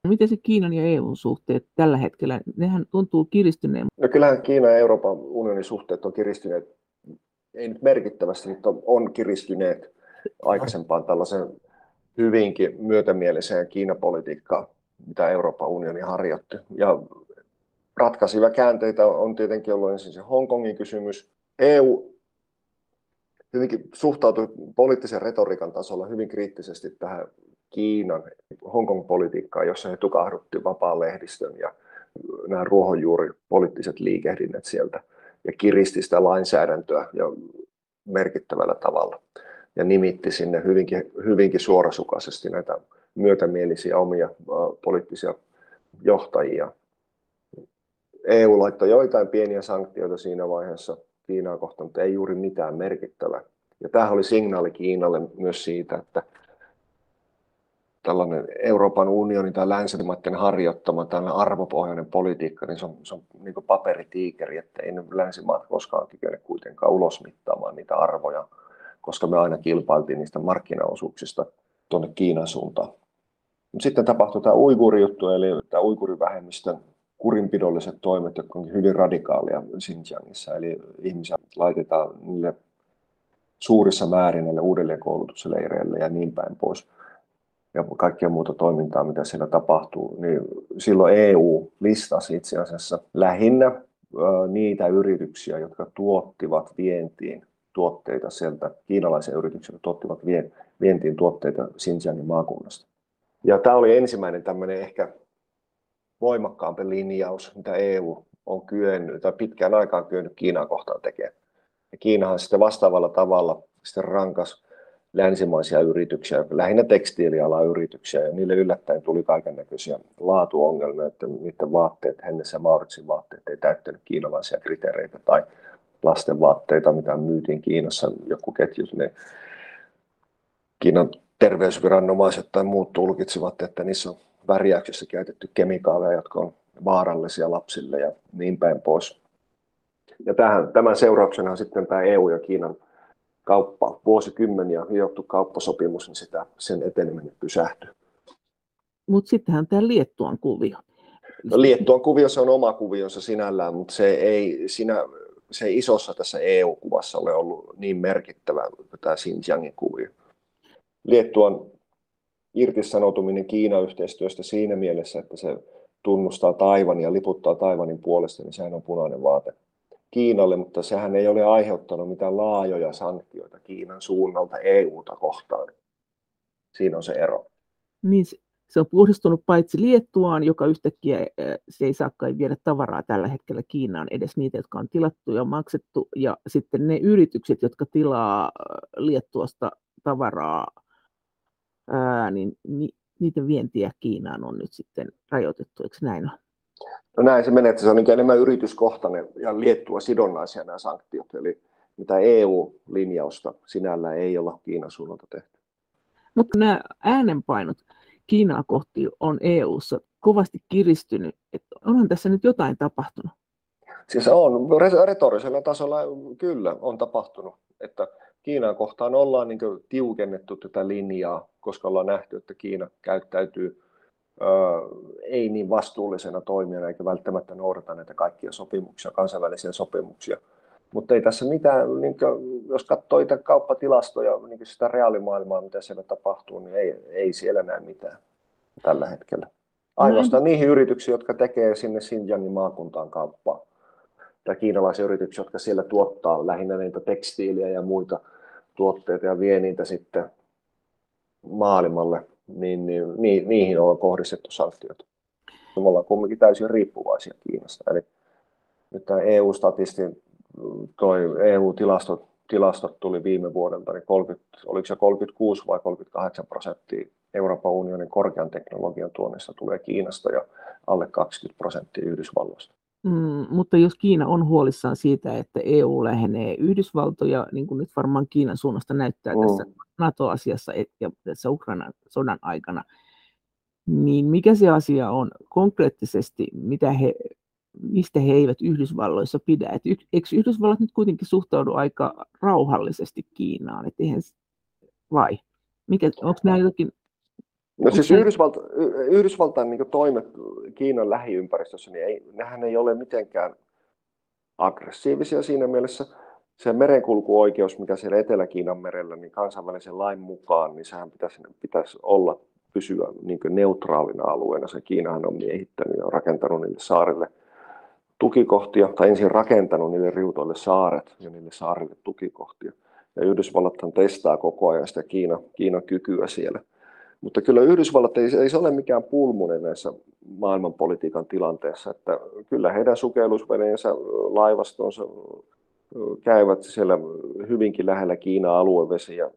Miten se Kiinan ja EUn suhteet tällä hetkellä, nehän tuntuu kiristyneen? No kyllähän Kiinan ja Euroopan unionin suhteet on kiristyneet, ei nyt merkittävästi, mutta on kiristyneet aikaisempaan tällaisen hyvinkin myötämieliseen Kiinapolitiikkaan, mitä Euroopan unioni harjoitti. Ja ratkaisivia käänteitä on tietenkin ollut ensin se Hongkongin kysymys. EU hyvinkin suhtautui poliittisen retoriikan tasolla hyvin kriittisesti tähän Kiinan Hongkong-politiikkaan, jossa he tukahdutti vapaan lehdistön ja nämä ruohonjuuri poliittiset liikehdinnät sieltä ja kiristi sitä lainsäädäntöä ja merkittävällä tavalla ja nimitti sinne hyvinkin, hyvinkin suorasukaisesti näitä myötämielisiä omia poliittisia johtajia. EU laittoi joitain pieniä sanktioita siinä vaiheessa Kiinaa kohtaan, mutta ei juuri mitään merkittävää. Ja tämähän oli signaali Kiinalle myös siitä, että tällainen Euroopan unionin tai länsimaiden harjoittama tällainen arvopohjainen politiikka, niin se on, se on niin paperitiikeri, että ei länsimaat koskaan kykene kuitenkaan ulosmittaamaan niitä arvoja, koska me aina kilpailtiin niistä markkinaosuuksista tuonne Kiinan suuntaan. Sitten tapahtui tämä uiguurijuttu, eli tämä uiguurivähemmistön kurinpidolliset toimet, jotka on hyvin radikaalia Xinjiangissa, eli ihmisiä laitetaan niille suurissa määrin näille uudelleenkoulutusleireille ja niin päin pois ja kaikkea muuta toimintaa, mitä siellä tapahtuu, niin silloin EU listasi itse asiassa lähinnä niitä yrityksiä, jotka tuottivat vientiin tuotteita sieltä, kiinalaisia yrityksiä, jotka tuottivat vientiin tuotteita Xinjiangin maakunnasta. Ja tämä oli ensimmäinen tämmöinen ehkä voimakkaampi linjaus, mitä EU on kyennyt tai pitkään aikaan kyennyt Kiinaa kohtaan tekemään. Ja Kiinahan sitten vastaavalla tavalla sitten rankas länsimaisia yrityksiä, lähinnä tekstiilialan yrityksiä, ja niille yllättäen tuli kaiken näköisiä laatuongelmia, että niiden vaatteet, Hennessä Mauritsin vaatteet ei täyttänyt kiinalaisia kriteereitä, tai lasten vaatteita, mitä myytiin Kiinassa, joku ketjus, ne Kiinan terveysviranomaiset tai muut tulkitsivat, että niissä on värjäyksessä käytetty kemikaaleja, jotka on vaarallisia lapsille ja niin päin pois. Ja tähän, tämän seurauksena sitten tämä EU ja Kiinan kauppa, vuosikymmeniä hiottu kauppasopimus, niin sitä, sen eteneminen pysähtyi. Mutta sittenhän tämä Liettuan kuvio. No, Liettuan kuvio se on oma kuvionsa sinällään, mutta se ei, siinä, se ei isossa tässä EU-kuvassa ole ollut niin merkittävä kuin tämä Xinjiangin kuvio. Liettuan irtisanoutuminen Kiina-yhteistyöstä siinä mielessä, että se tunnustaa Taivan ja liputtaa Taivanin puolesta, niin sehän on punainen vaate Kiinalle, mutta sehän ei ole aiheuttanut mitään laajoja sanktioita Kiinan suunnalta EUta kohtaan. Siinä on se ero. Niin, se on puhdistunut paitsi Liettuaan, joka yhtäkkiä se ei saakaan viedä tavaraa tällä hetkellä Kiinaan, edes niitä, jotka on tilattu ja maksettu, ja sitten ne yritykset, jotka tilaa Liettuasta tavaraa, ää, niin niiden vientiä Kiinaan on nyt sitten rajoitettu, eikö näin ole? No näin se menee, että se on niin enemmän yrityskohtainen ja Liettua sidonnaisia nämä sanktiot, eli mitä EU-linjausta sinällä ei olla Kiinan suunnalta tehty. Mutta nämä äänenpainot, Kiinaa kohti on EU:ssa kovasti kiristynyt. Että onhan tässä nyt jotain tapahtunut? Siis on, retorisella tasolla kyllä on tapahtunut, että Kiinaa kohtaan ollaan niin tiukennettu tätä linjaa, koska ollaan nähty, että Kiina käyttäytyy ö, ei niin vastuullisena toimijana eikä välttämättä noudata näitä kaikkia sopimuksia, kansainvälisiä sopimuksia. Mutta ei tässä mitään, niin kuin, jos katsoo itse kauppatilastoja, niin sitä reaalimaailmaa, mitä siellä tapahtuu, niin ei, ei siellä näe mitään tällä hetkellä. Ainoastaan no, niihin yrityksiin, jotka tekee sinne Xinjiangin maakuntaan kauppaa. Tai kiinalaisia yrityksiä, jotka siellä tuottaa lähinnä niitä tekstiiliä ja muita tuotteita ja vie niitä sitten maailmalle, niin, niin, niin niihin on kohdistettu sanktiot. Me ollaan kuitenkin täysin riippuvaisia Kiinasta. Eli nyt tämä EU-statistin toi EU-tilastot tilastot tuli viime vuodelta, niin 30, oliko se 36 vai 38 prosenttia Euroopan unionin korkean teknologian tuonnista tulee Kiinasta ja alle 20 prosenttia Yhdysvalloista. Mm, mutta jos Kiina on huolissaan siitä, että EU lähenee Yhdysvaltoja, niin kuin nyt varmaan Kiinan suunnasta näyttää mm. tässä NATO-asiassa ja tässä Ukrainan sodan aikana, niin mikä se asia on konkreettisesti, mitä he mistä he eivät Yhdysvalloissa pidä. Et eikö Yhdysvallat nyt kuitenkin suhtaudu aika rauhallisesti Kiinaan? Et eihän, vai? Mikä, onko nämä jotakin No siis Yhdysvalta, Yhdysvaltain niin toimet Kiinan lähiympäristössä, niin ei, nehän ei ole mitenkään aggressiivisia siinä mielessä. Se merenkulkuoikeus, mikä siellä Etelä-Kiinan merellä, niin kansainvälisen lain mukaan, niin sehän pitäisi, pitäisi olla pysyä niin neutraalina alueena. Se Kiinahan on miehittänyt ja rakentanut niille saarille – tukikohtia, tai ensin rakentanut niille riutoille saaret ja niille saarille tukikohtia. Ja Yhdysvallathan testaa koko ajan sitä Kiina, Kiinan kykyä siellä. Mutta kyllä Yhdysvallat ei, ei se ole mikään pulmunen näissä maailmanpolitiikan tilanteessa, että kyllä heidän sukellusveneensä, laivastonsa käyvät siellä hyvinkin lähellä Kiinan aluevesiä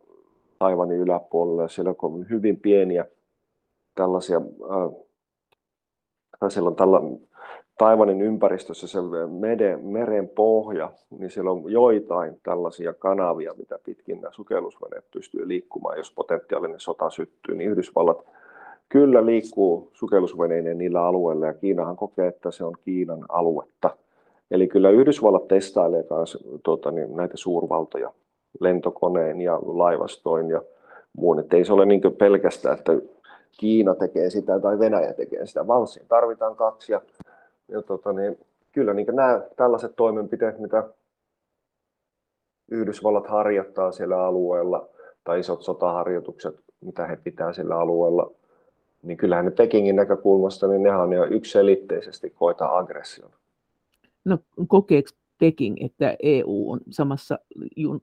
Taivanin yläpuolella. Siellä on hyvin pieniä tällaisia, äh, siellä on tällä, Taivanin ympäristössä se meren, meren pohja, niin siellä on joitain tällaisia kanavia, mitä pitkin nämä sukellusveneet pystyy liikkumaan, jos potentiaalinen sota syttyy, niin Yhdysvallat kyllä liikkuu sukellusveneinen niillä alueilla, ja Kiinahan kokee, että se on Kiinan aluetta. Eli kyllä Yhdysvallat testailee myös tuota, niin näitä suurvaltoja lentokoneen ja laivastoin ja muun. Että ei se ole niin pelkästään, että Kiina tekee sitä tai Venäjä tekee sitä, vaan tarvitaan kaksi. Ja ja tota, niin, kyllä niin nämä tällaiset toimenpiteet, mitä Yhdysvallat harjoittaa siellä alueella, tai isot sotaharjoitukset, mitä he pitää sillä alueella, niin kyllähän ne Pekingin näkökulmasta, niin nehän on jo ykselitteisesti koita aggression. No kokeeko Peking, että EU on samassa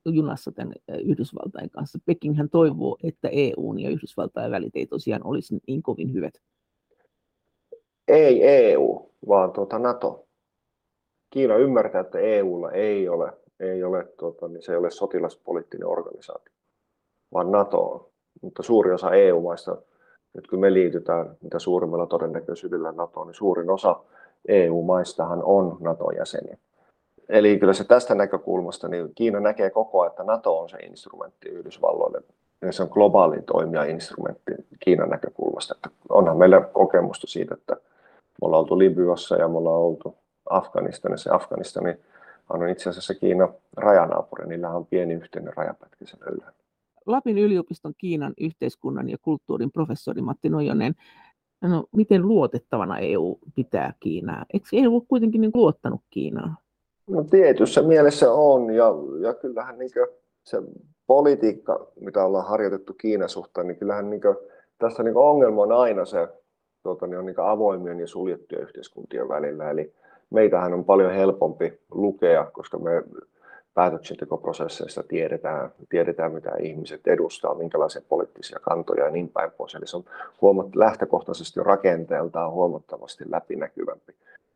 junassa tämän Yhdysvaltain kanssa? Pekinghän toivoo, että EU ja Yhdysvaltain välit ei tosiaan olisi niin kovin hyvät. Ei EU, vaan tuota NATO. Kiina ymmärtää, että EUlla ei ole, ei ole tuota, niin se ei ole sotilaspoliittinen organisaatio, vaan NATO on. Mutta suuri osa EU-maista, nyt kun me liitytään mitä suurimmalla todennäköisyydellä NATOon, niin suurin osa EU-maistahan on NATO-jäseniä. Eli kyllä se tästä näkökulmasta, niin Kiina näkee koko ajan, että NATO on se instrumentti Yhdysvalloille. Ja se on globaali toimija instrumentti Kiinan näkökulmasta. Että onhan meillä kokemusta siitä, että me ollaan oltu Libyassa ja me ollaan oltu Afganistanissa. Afganistani on itse asiassa Kiinan rajanaapuri, niillä on pieni yhteinen rajapätkä sen ylhäällä. Lapin yliopiston Kiinan yhteiskunnan ja kulttuurin professori Matti Nojonen, no, miten luotettavana EU pitää Kiinaa? Eikö EU kuitenkin niin luottanut Kiinaan? No tietyssä mielessä on, ja, ja kyllähän niin se politiikka, mitä ollaan harjoitettu Kiinan suhteen, niin kyllähän niin tässä niin ongelma on aina se tuota, niin on niin avoimien ja suljettujen yhteiskuntien välillä. Eli meitähän on paljon helpompi lukea, koska me päätöksentekoprosesseista tiedetään, tiedetään mitä ihmiset edustaa, minkälaisia poliittisia kantoja ja niin päin pois. Eli se on huomat, lähtökohtaisesti rakenteeltaan huomattavasti läpinäkyvämpi.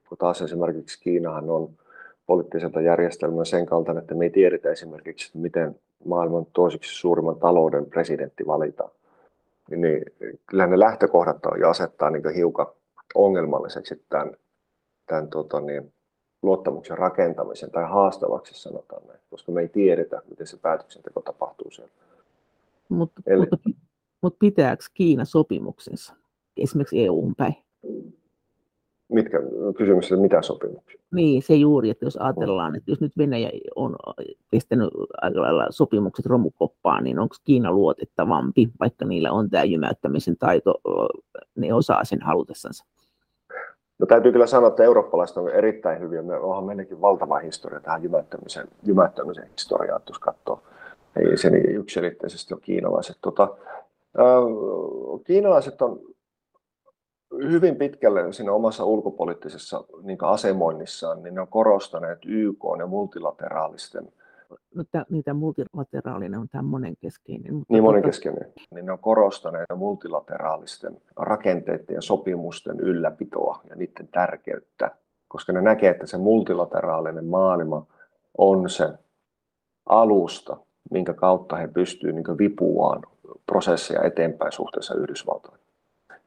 Kun taas esimerkiksi Kiinahan on poliittiselta järjestelmän sen kaltainen, että me ei tiedetä esimerkiksi, miten maailman toiseksi suurimman talouden presidentti valitaan. Niin kyllä ne lähtökohdat on jo asettaa niin hiukan ongelmalliseksi tämän, tämän tota niin, luottamuksen rakentamisen tai haastavaksi sanotaan näin, koska me ei tiedetä, miten se päätöksenteko tapahtuu siellä. Mutta Eli... mutta, mutta pitääkö Kiina sopimuksensa esimerkiksi EU Mitkä kysymykset, mitä sopimuksia? Niin, se juuri, että jos ajatellaan, että jos nyt Venäjä on pistänyt aika lailla sopimukset romukoppaan, niin onko Kiina luotettavampi, vaikka niillä on tämä jymäyttämisen taito, ne osaa sen halutessansa? No täytyy kyllä sanoa, että eurooppalaiset on erittäin hyviä. Me onhan meillekin valtava historia tähän jymäyttämisen, jymäyttämisen historiaan, jos katsoo. Ei se niin yksilitteisesti ole kiinalaiset. Tota, äh, kiinalaiset on hyvin pitkälle siinä omassa ulkopoliittisessa niin asemoinnissaan, niin ne on korostaneet YK ja multilateraalisten no, niitä multilateraalinen on tämä monenkeskeinen. Mutta niin monenkeskeinen. Niin ne on korostaneet multilateraalisten rakenteiden ja sopimusten ylläpitoa ja niiden tärkeyttä, koska ne näkee, että se multilateraalinen maailma on se alusta, minkä kautta he pystyvät niin vipuaan prosesseja eteenpäin suhteessa Yhdysvaltoihin.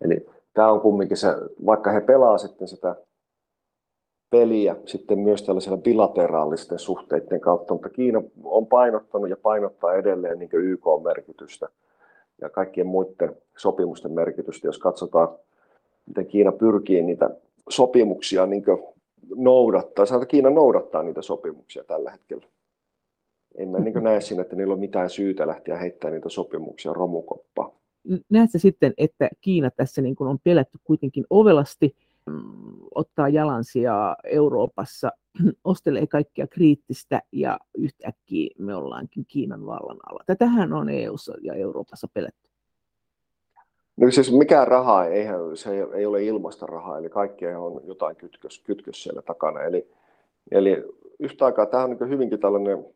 Eli tämä on kumminkin se, vaikka he pelaa sitten sitä peliä sitten myös tällaisella bilateraalisten suhteiden kautta, mutta Kiina on painottanut ja painottaa edelleen niin YK-merkitystä ja kaikkien muiden sopimusten merkitystä. Jos katsotaan, miten Kiina pyrkii niitä sopimuksia niin noudattaa, sanotaan, Kiina noudattaa niitä sopimuksia tällä hetkellä. En mä niin näe siinä, että niillä on mitään syytä lähteä heittämään niitä sopimuksia romukoppaan. Näetkö sitten, että Kiina tässä niin on pelätty kuitenkin ovelasti, Mm, ottaa jalansijaa Euroopassa, ostelee kaikkia kriittistä ja yhtäkkiä me ollaankin Kiinan vallan alla. Tätähän on EU:ssa ja Euroopassa pelätty. No siis mikään raha, eihän, se ei ole ilmasta rahaa, eli kaikkea on jotain kytkös, kytkös siellä takana. Eli, eli yhtä aikaa tämä on niin hyvinkin tällainen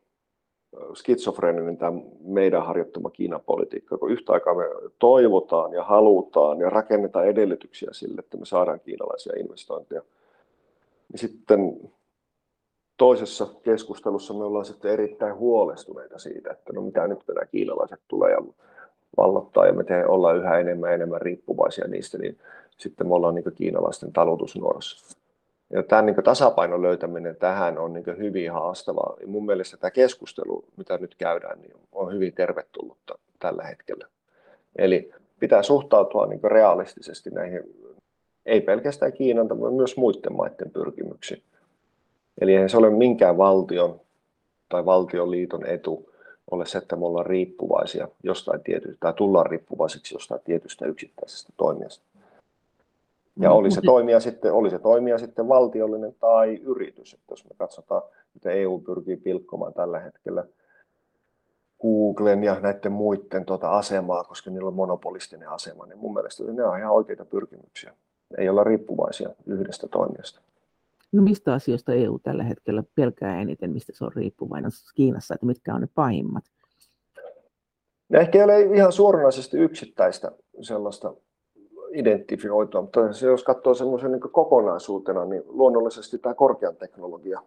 skitsofreeninen tämä meidän harjoittama Kiinan politiikka, kun yhtä aikaa me toivotaan ja halutaan ja rakennetaan edellytyksiä sille, että me saadaan kiinalaisia investointeja. Niin sitten toisessa keskustelussa me ollaan sitten erittäin huolestuneita siitä, että no mitä nyt nämä kiinalaiset tulee ja vallottaa ja me te ollaan yhä enemmän ja enemmän riippuvaisia niistä, niin sitten me ollaan niin kiinalaisten talutusnuorassa. Ja tämän niin tasapainon löytäminen tähän on niin hyvin haastavaa. Ja mun mielestä tämä keskustelu, mitä nyt käydään, niin on hyvin tervetullutta tällä hetkellä. Eli pitää suhtautua niin realistisesti näihin, ei pelkästään Kiinan, vaan myös muiden maiden pyrkimyksiin. Eli eihän se ole minkään valtion tai valtioliiton etu ole se, että me ollaan riippuvaisia jostain tietystä, tai tullaan riippuvaisiksi jostain tietystä yksittäisestä toimijasta. Ja oli se, toimija sitten, oli se toimija sitten valtiollinen tai yritys. Että jos me katsotaan, miten EU pyrkii pilkkomaan tällä hetkellä Googlen ja näiden muiden tuota asemaa, koska niillä on monopolistinen asema, niin mun mielestä ne on ihan oikeita pyrkimyksiä. Ei olla riippuvaisia yhdestä toimijasta. No mistä asioista EU tällä hetkellä pelkää eniten, mistä se on riippuvainen Kiinassa, että mitkä on ne pahimmat? Ne ehkä ei ole ihan suoranaisesti yksittäistä sellaista identifioitua, mutta se, jos katsoo semmoisen niin kokonaisuutena, niin luonnollisesti tämä korkean teknologia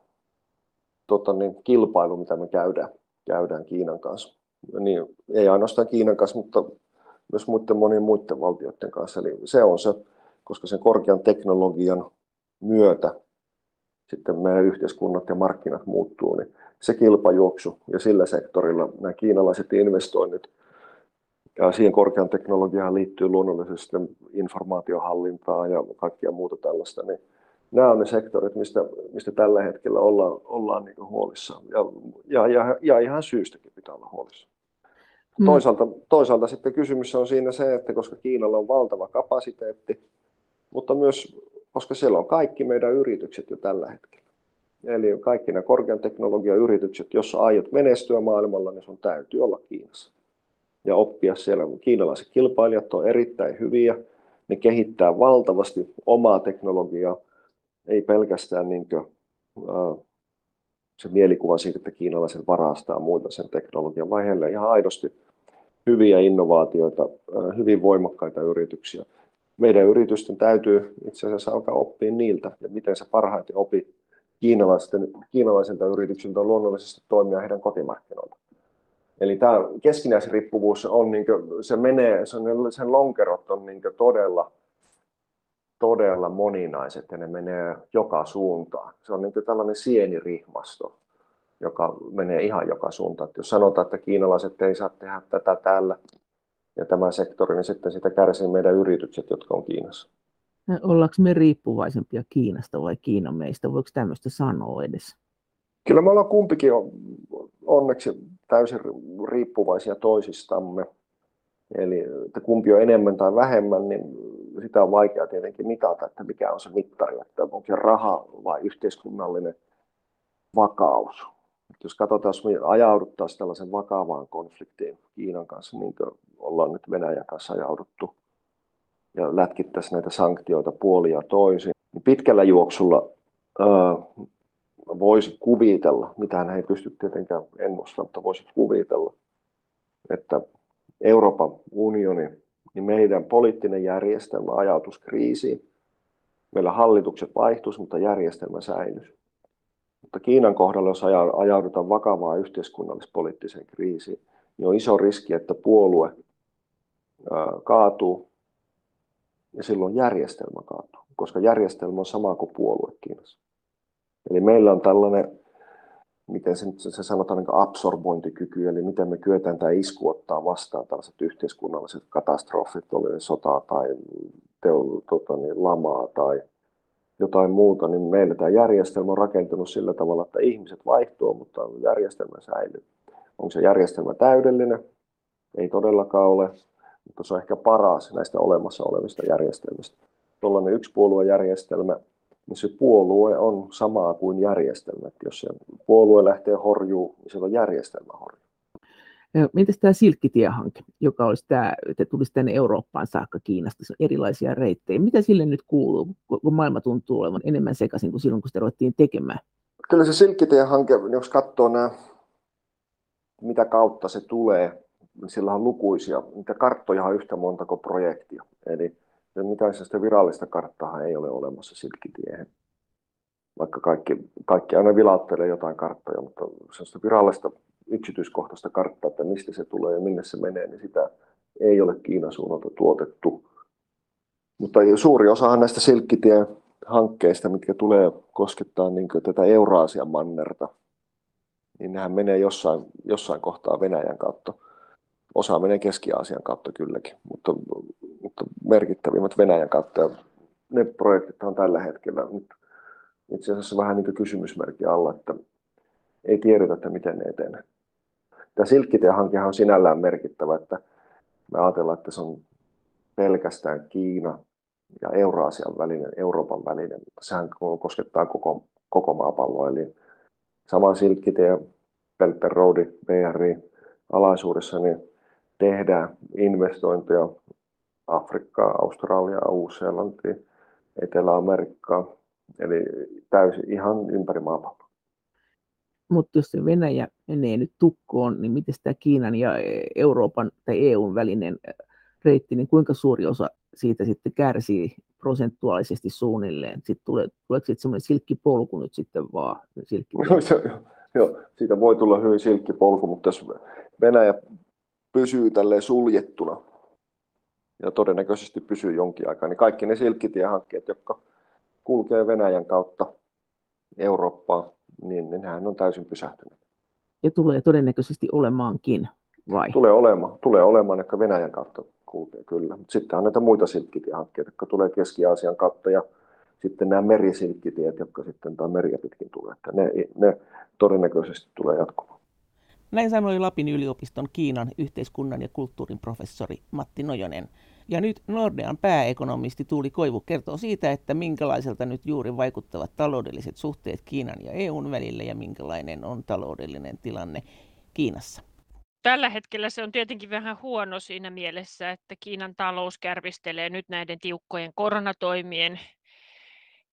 tota, niin, kilpailu, mitä me käydään, käydään Kiinan kanssa, niin ei ainoastaan Kiinan kanssa, mutta myös muiden monien muiden valtioiden kanssa. Eli se on se, koska sen korkean teknologian myötä sitten meidän yhteiskunnat ja markkinat muuttuu, niin se kilpajuoksu ja sillä sektorilla nämä kiinalaiset investoinnit ja siihen korkean teknologiaan liittyy luonnollisesti informaatiohallintaa ja kaikkia muuta tällaista, niin nämä on ne sektorit, mistä, mistä tällä hetkellä ollaan, ollaan niin huolissaan. Ja, ja, ja, ja ihan syystäkin pitää olla huolissaan. Mm. Toisaalta, toisaalta sitten kysymys on siinä se, että koska Kiinalla on valtava kapasiteetti, mutta myös koska siellä on kaikki meidän yritykset jo tällä hetkellä. Eli kaikki nämä korkean teknologian yritykset, jos aiot menestyä maailmalla, niin sun täytyy olla Kiinassa ja oppia siellä. Kiinalaiset kilpailijat on erittäin hyviä, ne kehittää valtavasti omaa teknologiaa, ei pelkästään niin kuin, äh, se mielikuva siitä, että kiinalaiset varastaa muilta sen teknologian, vai heillä ihan aidosti hyviä innovaatioita, hyvin voimakkaita yrityksiä. Meidän yritysten täytyy itse asiassa alkaa oppia niiltä, ja miten se parhaiten opi kiinalaisten, kiinalaisilta yrityksiltä on luonnollisesti toimia heidän kotimarkkinoilta. Eli tämä keskinäisriippuvuus on, niin kuin, se menee, se on, sen lonkerot on niin todella, todella moninaiset ja ne menee joka suuntaan. Se on niin tällainen sienirihmasto, joka menee ihan joka suuntaan. Että jos sanotaan, että kiinalaiset ei saa tehdä tätä täällä ja tämä sektori, niin sitten sitä kärsii meidän yritykset, jotka on Kiinassa. Ollaanko me riippuvaisempia Kiinasta vai Kiina meistä? Voiko tämmöistä sanoa edes? Kyllä me ollaan kumpikin onneksi täysin riippuvaisia toisistamme. Eli että kumpi on enemmän tai vähemmän, niin sitä on vaikea tietenkin mitata, että mikä on se mittari, että onko se raha vai yhteiskunnallinen vakaus. Että jos katsotaan, jos me ajauduttaisiin tällaisen vakavaan konfliktiin Kiinan kanssa, niin kuin ollaan nyt Venäjän kanssa ajauduttu, ja lätkittäisiin näitä sanktioita puolia toisin, niin pitkällä juoksulla voisi kuvitella, mitä hän ei pysty tietenkään ennustamaan, mutta voisi kuvitella, että Euroopan unioni, niin meidän poliittinen järjestelmä ajautuisi kriisiin. Meillä hallitukset vaihtuisi, mutta järjestelmä säilyisi. Mutta Kiinan kohdalla, jos ajaudutaan vakavaan yhteiskunnallis-poliittiseen kriisiin, niin on iso riski, että puolue kaatuu ja silloin järjestelmä kaatuu, koska järjestelmä on sama kuin puolue Kiinassa. Eli meillä on tällainen, miten se, se sanotaan, niin absorbointikyky, eli miten me kyetään tämä isku ottaa vastaan tällaiset yhteiskunnalliset katastrofit, oli sota tai teo, tota, niin, lamaa tai jotain muuta, niin meillä tämä järjestelmä on rakentunut sillä tavalla, että ihmiset vaihtuu, mutta järjestelmä säilyy. Onko se järjestelmä täydellinen? Ei todellakaan ole, mutta se on ehkä paras näistä olemassa olevista järjestelmistä. Tuollainen yksipuoluejärjestelmä niin se puolue on samaa kuin järjestelmä. Että jos se puolue lähtee horjuu, niin silloin järjestelmä horjuu. Mitäs tämä Silkkitiehanke, joka olisi tämä, että tulisi tänne Eurooppaan saakka Kiinasta, se on erilaisia reittejä. Mitä sille nyt kuuluu, kun maailma tuntuu olevan enemmän sekaisin kuin silloin, kun sitä ruvettiin tekemään? Kyllä se Silkkitiehanke, jos katsoo nämä, mitä kautta se tulee, niin sillä on lukuisia. Niitä karttoja on yhtä monta kuin projektia. Eli mitään sitä virallista karttaa ei ole olemassa silkkitiehen. Vaikka kaikki, kaikki aina vilauttelee jotain karttoja, mutta sellaista virallista yksityiskohtaista karttaa, että mistä se tulee ja minne se menee, niin sitä ei ole Kiinan suunnalta tuotettu. Mutta suuri osahan näistä silkkitien hankkeista, mitkä tulee koskettaa niin tätä Euraasian mannerta, niin nehän menee jossain, jossain kohtaa Venäjän kautta. Osa menee Keski-Aasian kautta kylläkin, mutta mutta merkittävimmät Venäjän kautta. Ne projektit on tällä hetkellä nyt itse asiassa vähän niin kysymysmerkki alla, että ei tiedetä, että miten ne etenee. Tämä Silkkitien-hankehan on sinällään merkittävä, että me ajatellaan, että se on pelkästään Kiina ja Euraasian välinen, Euroopan välinen, sehän koskettaa koko, koko maapalloa. Eli sama Silkkitie, Belt Road, BRI alaisuudessa niin tehdään investointeja Afrikkaa, Australiaa, Uusi-Seelantia, Etelä-Amerikkaa, eli täysin ihan ympäri maapalloa. Mutta jos se Venäjä menee nyt tukkoon, niin miten tämä Kiinan ja Euroopan tai EUn välinen reitti, niin kuinka suuri osa siitä sitten kärsii prosentuaalisesti suunnilleen? Sitten tulee, tuleeko sitten semmoinen silkkipolku nyt sitten vaan? Silkki... Joo, siitä voi tulla hyvin silkkipolku, mutta jos Venäjä pysyy tälleen suljettuna, ja todennäköisesti pysyy jonkin aikaa, niin kaikki ne silkkitiehankkeet, jotka kulkee Venäjän kautta Eurooppaan, niin nehän on täysin pysähtyneet. Ja tulee todennäköisesti olemaankin, vai? Tulee olemaan, tulee olemaan, jotka Venäjän kautta kulkee, kyllä. Mutta sitten on näitä muita silkkitiehankkeita, jotka tulee Keski-Aasian kautta ja sitten nämä merisilkkitiet, jotka sitten tai meriä pitkin tulee. Että ne, ne todennäköisesti tulee jatkumaan. Näin sanoi Lapin yliopiston Kiinan yhteiskunnan ja kulttuurin professori Matti Nojonen. Ja nyt Nordean pääekonomisti Tuuli Koivu kertoo siitä, että minkälaiselta nyt juuri vaikuttavat taloudelliset suhteet Kiinan ja EUn välillä ja minkälainen on taloudellinen tilanne Kiinassa. Tällä hetkellä se on tietenkin vähän huono siinä mielessä, että Kiinan talous kärvistelee nyt näiden tiukkojen koronatoimien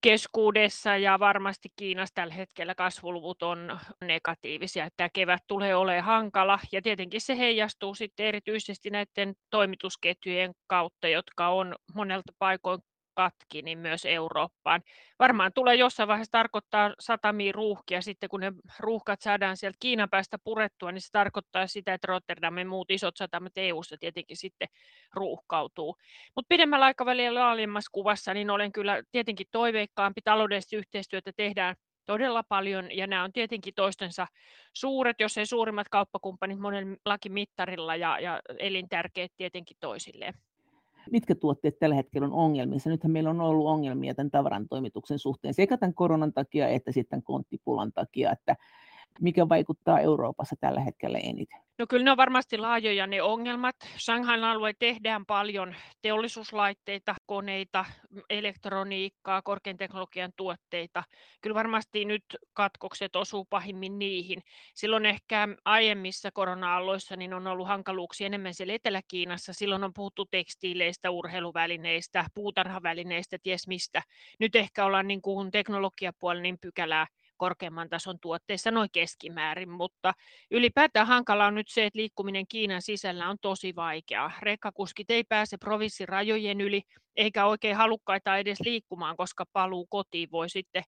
keskuudessa ja varmasti Kiinassa tällä hetkellä kasvuluvut on negatiivisia, että tämä kevät tulee olemaan hankala. Ja tietenkin se heijastuu sitten erityisesti näiden toimitusketjujen kautta, jotka on monelta paikoin katki, niin myös Eurooppaan. Varmaan tulee jossain vaiheessa tarkoittaa satamia ruuhkia, sitten kun ne ruuhkat saadaan sieltä Kiinan päästä purettua, niin se tarkoittaa sitä, että Rotterdam ja muut isot satamat EU-ssa tietenkin sitten ruuhkautuu. Mutta pidemmällä aikavälillä laajemmassa kuvassa, niin olen kyllä tietenkin toiveikkaampi taloudellista yhteistyötä tehdään todella paljon, ja nämä on tietenkin toistensa suuret, jos ei suurimmat kauppakumppanit monellakin mittarilla, ja, ja elintärkeät tietenkin toisilleen mitkä tuotteet tällä hetkellä on ongelmissa. Nythän meillä on ollut ongelmia tämän tavaran toimituksen suhteen sekä tämän koronan takia että sitten konttipulan takia, että mikä vaikuttaa Euroopassa tällä hetkellä eniten? No kyllä ne on varmasti laajoja ne ongelmat. Shanghain alue tehdään paljon teollisuuslaitteita, koneita, elektroniikkaa, korkean teknologian tuotteita. Kyllä varmasti nyt katkokset osuu pahimmin niihin. Silloin ehkä aiemmissa korona-aloissa niin on ollut hankaluuksia enemmän siellä Etelä-Kiinassa. Silloin on puhuttu tekstiileistä, urheiluvälineistä, puutarhavälineistä, ties mistä. Nyt ehkä ollaan niin kuin teknologiapuolella niin pykälää korkeamman tason tuotteissa noin keskimäärin, mutta ylipäätään hankala on nyt se, että liikkuminen Kiinan sisällä on tosi vaikeaa. Rekkakuskit ei pääse provinssirajojen yli, eikä oikein halukkaita edes liikkumaan, koska paluu kotiin voi sitten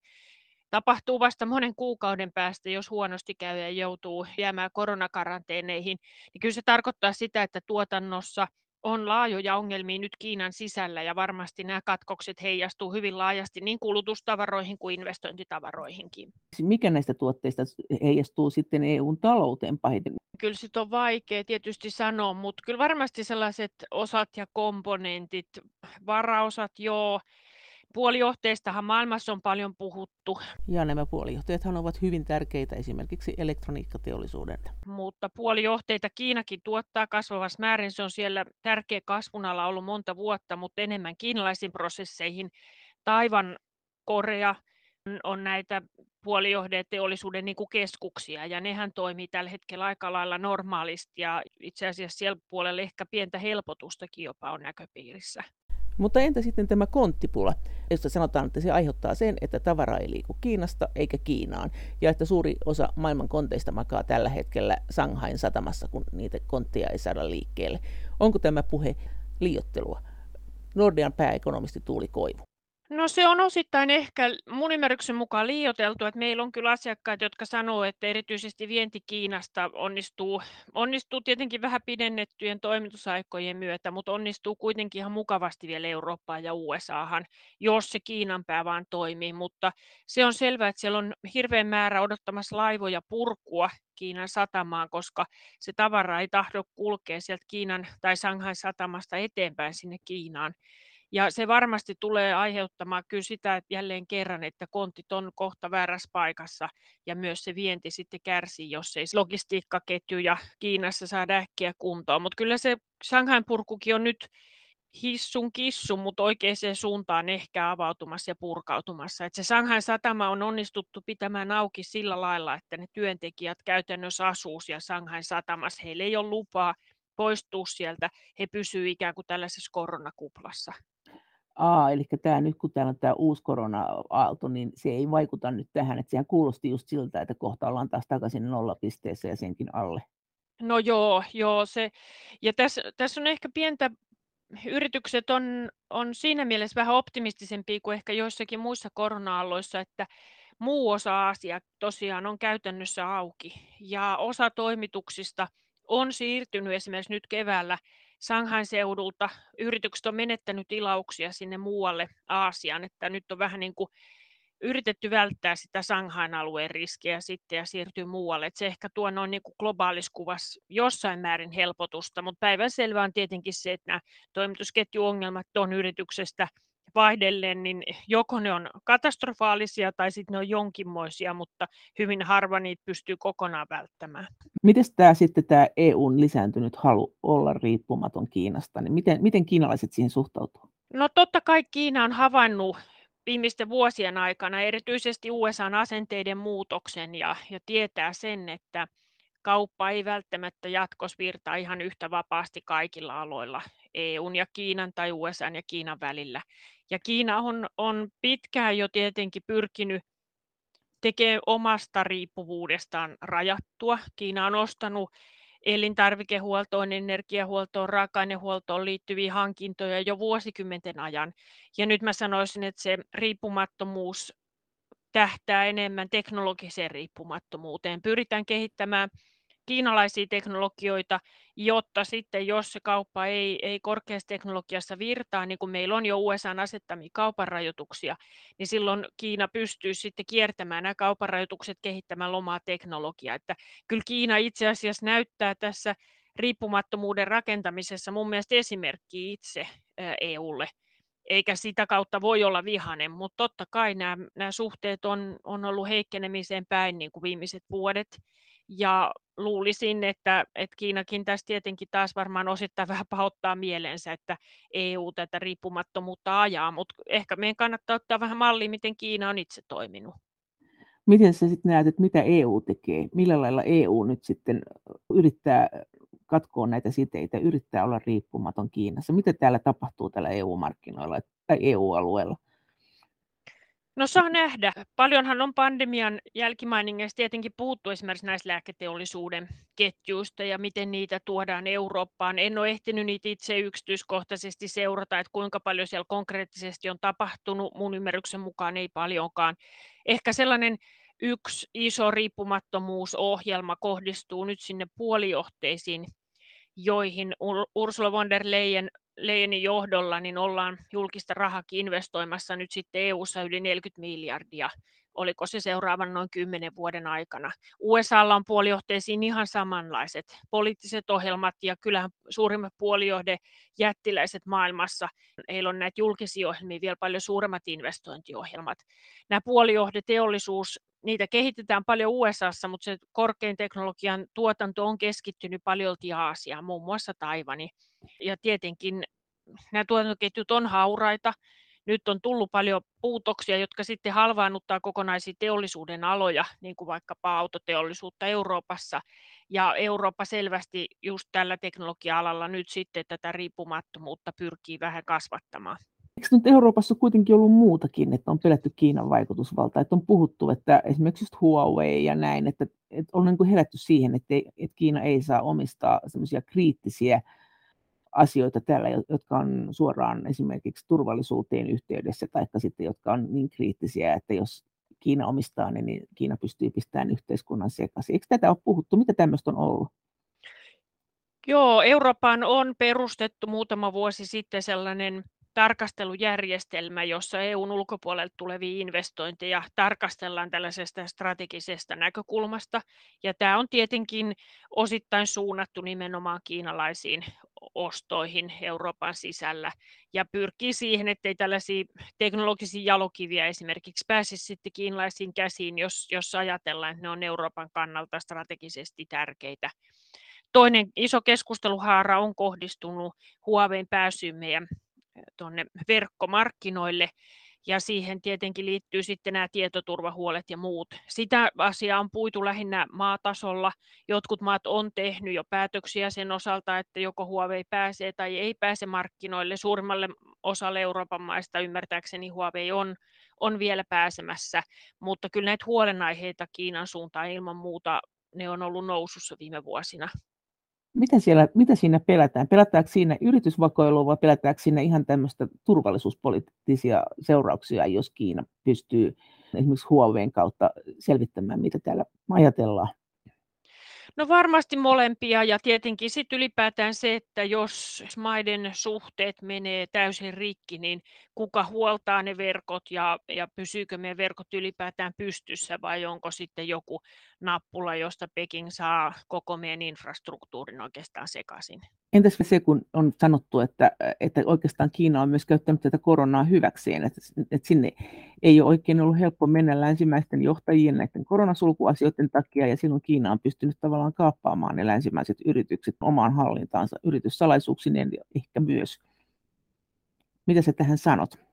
tapahtuu vasta monen kuukauden päästä, jos huonosti käy ja joutuu jäämään koronakaranteeneihin, niin kyllä se tarkoittaa sitä, että tuotannossa on laajoja ongelmia nyt Kiinan sisällä ja varmasti nämä katkokset heijastuu hyvin laajasti niin kulutustavaroihin kuin investointitavaroihinkin. Mikä näistä tuotteista heijastuu sitten EUn talouteen pahiten? Kyllä sit on vaikea tietysti sanoa, mutta kyllä varmasti sellaiset osat ja komponentit, varaosat joo, Puolijohteistahan maailmassa on paljon puhuttu. Ja nämä puolijohteethan ovat hyvin tärkeitä esimerkiksi elektroniikkateollisuuden. Mutta puolijohteita Kiinakin tuottaa kasvavassa määrin. Se on siellä tärkeä kasvunala ollut monta vuotta, mutta enemmän kiinalaisiin prosesseihin. Taivan, Korea on näitä puolijohdeteollisuuden niin kuin keskuksia, ja nehän toimii tällä hetkellä aika lailla normaalisti, ja itse asiassa siellä puolella ehkä pientä helpotustakin jopa on näköpiirissä. Mutta entä sitten tämä konttipula, josta sanotaan, että se aiheuttaa sen, että tavara ei liiku Kiinasta eikä Kiinaan, ja että suuri osa maailman konteista makaa tällä hetkellä Shanghain satamassa, kun niitä kontteja ei saada liikkeelle. Onko tämä puhe liiottelua? Nordean pääekonomisti Tuuli Koivu. No se on osittain ehkä mun ymmärryksen mukaan liioteltu, että meillä on kyllä asiakkaita, jotka sanoo, että erityisesti vienti Kiinasta onnistuu, onnistuu tietenkin vähän pidennettyjen toimitusaikojen myötä, mutta onnistuu kuitenkin ihan mukavasti vielä Eurooppaan ja USAhan, jos se Kiinan pää vaan toimii, mutta se on selvää, että siellä on hirveän määrä odottamassa laivoja purkua Kiinan satamaan, koska se tavara ei tahdo kulkea sieltä Kiinan tai Shanghai satamasta eteenpäin sinne Kiinaan. Ja se varmasti tulee aiheuttamaan kyllä sitä että jälleen kerran, että kontit on kohta väärässä paikassa ja myös se vienti sitten kärsii, jos ei logistiikkaketjuja Kiinassa saada äkkiä kuntoon. Mutta kyllä se Shanghain purkukin on nyt hissun kissun, mutta oikeaan suuntaan ehkä avautumassa ja purkautumassa. Et se Shanghain satama on onnistuttu pitämään auki sillä lailla, että ne työntekijät käytännössä asuu siellä Shanghain satamassa. Heillä ei ole lupaa poistua sieltä. He pysyvät ikään kuin tällaisessa koronakuplassa. Aa, eli tämä nyt kun täällä on tämä uusi korona-aalto, niin se ei vaikuta nyt tähän, että sehän kuulosti just siltä, että kohta ollaan taas takaisin nollapisteessä ja senkin alle. No joo, joo se, ja tässä, tässä on ehkä pientä, yritykset on, on siinä mielessä vähän optimistisempia kuin ehkä joissakin muissa korona-aloissa, että muu osa Aasia tosiaan on käytännössä auki, ja osa toimituksista on siirtynyt esimerkiksi nyt keväällä Shanghain seudulta. Yritykset on menettänyt tilauksia sinne muualle Aasiaan, että nyt on vähän niin kuin yritetty välttää sitä Shanghain alueen riskiä sitten ja siirtyy muualle. Että se ehkä tuo noin niin kuin globaalissa kuvassa jossain määrin helpotusta, mutta päivänselvää on tietenkin se, että nämä toimitusketjuongelmat on yrityksestä vaihdellen, niin joko ne on katastrofaalisia tai sitten ne on jonkinmoisia, mutta hyvin harva niitä pystyy kokonaan välttämään. Miten tämä sitten tämä EUn lisääntynyt halu olla riippumaton Kiinasta, niin miten, miten kiinalaiset siihen suhtautuu? No totta kai Kiina on havainnut viimeisten vuosien aikana erityisesti USAn asenteiden muutoksen ja, ja tietää sen, että kauppa ei välttämättä jatkossa virtaa ihan yhtä vapaasti kaikilla aloilla EUn ja Kiinan tai USAn ja Kiinan välillä. Ja Kiina on, on pitkään jo tietenkin pyrkinyt tekemään omasta riippuvuudestaan rajattua. Kiina on ostanut elintarvikehuoltoon, energiahuoltoon, raaka-ainehuoltoon liittyviä hankintoja jo vuosikymmenten ajan. Ja nyt mä sanoisin, että se riippumattomuus tähtää enemmän teknologiseen riippumattomuuteen. Pyritään kehittämään kiinalaisia teknologioita, jotta sitten jos se kauppa ei, ei korkeassa teknologiassa virtaa, niin kuin meillä on jo USAn asettamia kaupan rajoituksia, niin silloin Kiina pystyy sitten kiertämään nämä kaupan rajoitukset kehittämään lomaa teknologiaa. Että kyllä Kiina itse asiassa näyttää tässä riippumattomuuden rakentamisessa mun mielestä esimerkki itse EUlle eikä sitä kautta voi olla vihanen, mutta totta kai nämä, nämä suhteet on, on ollut heikkenemiseen päin niin kuin viimeiset vuodet, ja luulisin, että, että Kiinakin tässä tietenkin taas varmaan osittain vähän pahoittaa mielensä, että EU tätä riippumattomuutta ajaa, mutta ehkä meidän kannattaa ottaa vähän mallia, miten Kiina on itse toiminut. Miten sä sitten näet, että mitä EU tekee? Millä lailla EU nyt sitten yrittää katkoa näitä siteitä, yrittää olla riippumaton Kiinassa? Mitä täällä tapahtuu täällä EU-markkinoilla tai EU-alueella? No saa nähdä. Paljonhan on pandemian jälkimainingeissa tietenkin puhuttu esimerkiksi näistä lääketeollisuuden ketjuista ja miten niitä tuodaan Eurooppaan. En ole ehtinyt niitä itse yksityiskohtaisesti seurata, että kuinka paljon siellä konkreettisesti on tapahtunut. Mun ymmärryksen mukaan ei paljonkaan. Ehkä sellainen yksi iso riippumattomuusohjelma kohdistuu nyt sinne puolijohteisiin, joihin Ursula von der Leyen Leyenin johdolla niin ollaan julkista rahakin investoimassa nyt sitten EU-ssa yli 40 miljardia. Oliko se seuraavan noin 10 vuoden aikana? USAlla on puolijohteisiin ihan samanlaiset poliittiset ohjelmat ja kyllähän suurimmat puolijohde jättiläiset maailmassa, heillä on näitä julkisia ohjelmia vielä paljon suuremmat investointiohjelmat. Nämä puolijohdeteollisuus, niitä kehitetään paljon USAssa, mutta se korkein teknologian tuotanto on keskittynyt paljolti Aasiaan, muun muassa Taivani. Ja tietenkin nämä tuotantoketjut on hauraita. Nyt on tullut paljon puutoksia, jotka sitten halvaannuttaa kokonaisia teollisuuden aloja, niin kuin vaikkapa autoteollisuutta Euroopassa. Ja Eurooppa selvästi just tällä teknologia-alalla nyt sitten tätä riippumattomuutta pyrkii vähän kasvattamaan. Eikö nyt Euroopassa kuitenkin ollut muutakin, että on pelätty Kiinan vaikutusvaltaa, että on puhuttu, että esimerkiksi just Huawei ja näin, että, että on niin kuin herätty siihen, että, että Kiina ei saa omistaa semmoisia kriittisiä asioita täällä, jotka on suoraan esimerkiksi turvallisuuteen yhteydessä, tai sitten jotka on niin kriittisiä, että jos Kiina omistaa ne, niin Kiina pystyy pistämään yhteiskunnan sekaisin. Eikö tätä ole puhuttu? Mitä tämmöistä on ollut? Joo, Euroopan on perustettu muutama vuosi sitten sellainen tarkastelujärjestelmä, jossa EUn ulkopuolelta tulevia investointeja tarkastellaan tällaisesta strategisesta näkökulmasta. Ja tämä on tietenkin osittain suunnattu nimenomaan kiinalaisiin ostoihin Euroopan sisällä ja pyrkii siihen, ettei tällaisia teknologisia jalokiviä esimerkiksi pääsisi sitten kiinalaisiin käsiin, jos, jos ajatellaan, että ne on Euroopan kannalta strategisesti tärkeitä. Toinen iso keskusteluhaara on kohdistunut Huaweiin pääsyyn meidän tuonne verkkomarkkinoille, ja siihen tietenkin liittyy sitten nämä tietoturvahuolet ja muut. Sitä asiaa on puitu lähinnä maatasolla. Jotkut maat on tehnyt jo päätöksiä sen osalta, että joko Huawei pääsee tai ei pääse markkinoille. Suurimmalle osalle Euroopan maista ymmärtääkseni Huawei on, on vielä pääsemässä, mutta kyllä näitä huolenaiheita Kiinan suuntaan ilman muuta ne on ollut nousussa viime vuosina. Mitä, siellä, mitä siinä pelätään? Pelätäänkö siinä yritysvakoilua vai pelätäänkö siinä ihan tämmöistä turvallisuuspoliittisia seurauksia, jos Kiina pystyy esimerkiksi Huaweiin kautta selvittämään, mitä täällä ajatellaan? No varmasti molempia ja tietenkin sitten ylipäätään se, että jos maiden suhteet menee täysin rikki, niin kuka huoltaa ne verkot ja, ja pysyykö meidän verkot ylipäätään pystyssä vai onko sitten joku nappula, josta Peking saa koko meidän infrastruktuurin oikeastaan sekaisin. Entäs se, kun on sanottu, että, että oikeastaan Kiina on myös käyttänyt tätä koronaa hyväkseen, että, että sinne ei ole oikein ollut helppo mennä länsimäisten johtajien näiden koronasulkuasioiden takia, ja silloin Kiina on pystynyt tavallaan kaappaamaan ne länsimäiset yritykset omaan hallintaansa, yrityssalaisuuksineen ehkä myös. Mitä sä tähän sanot?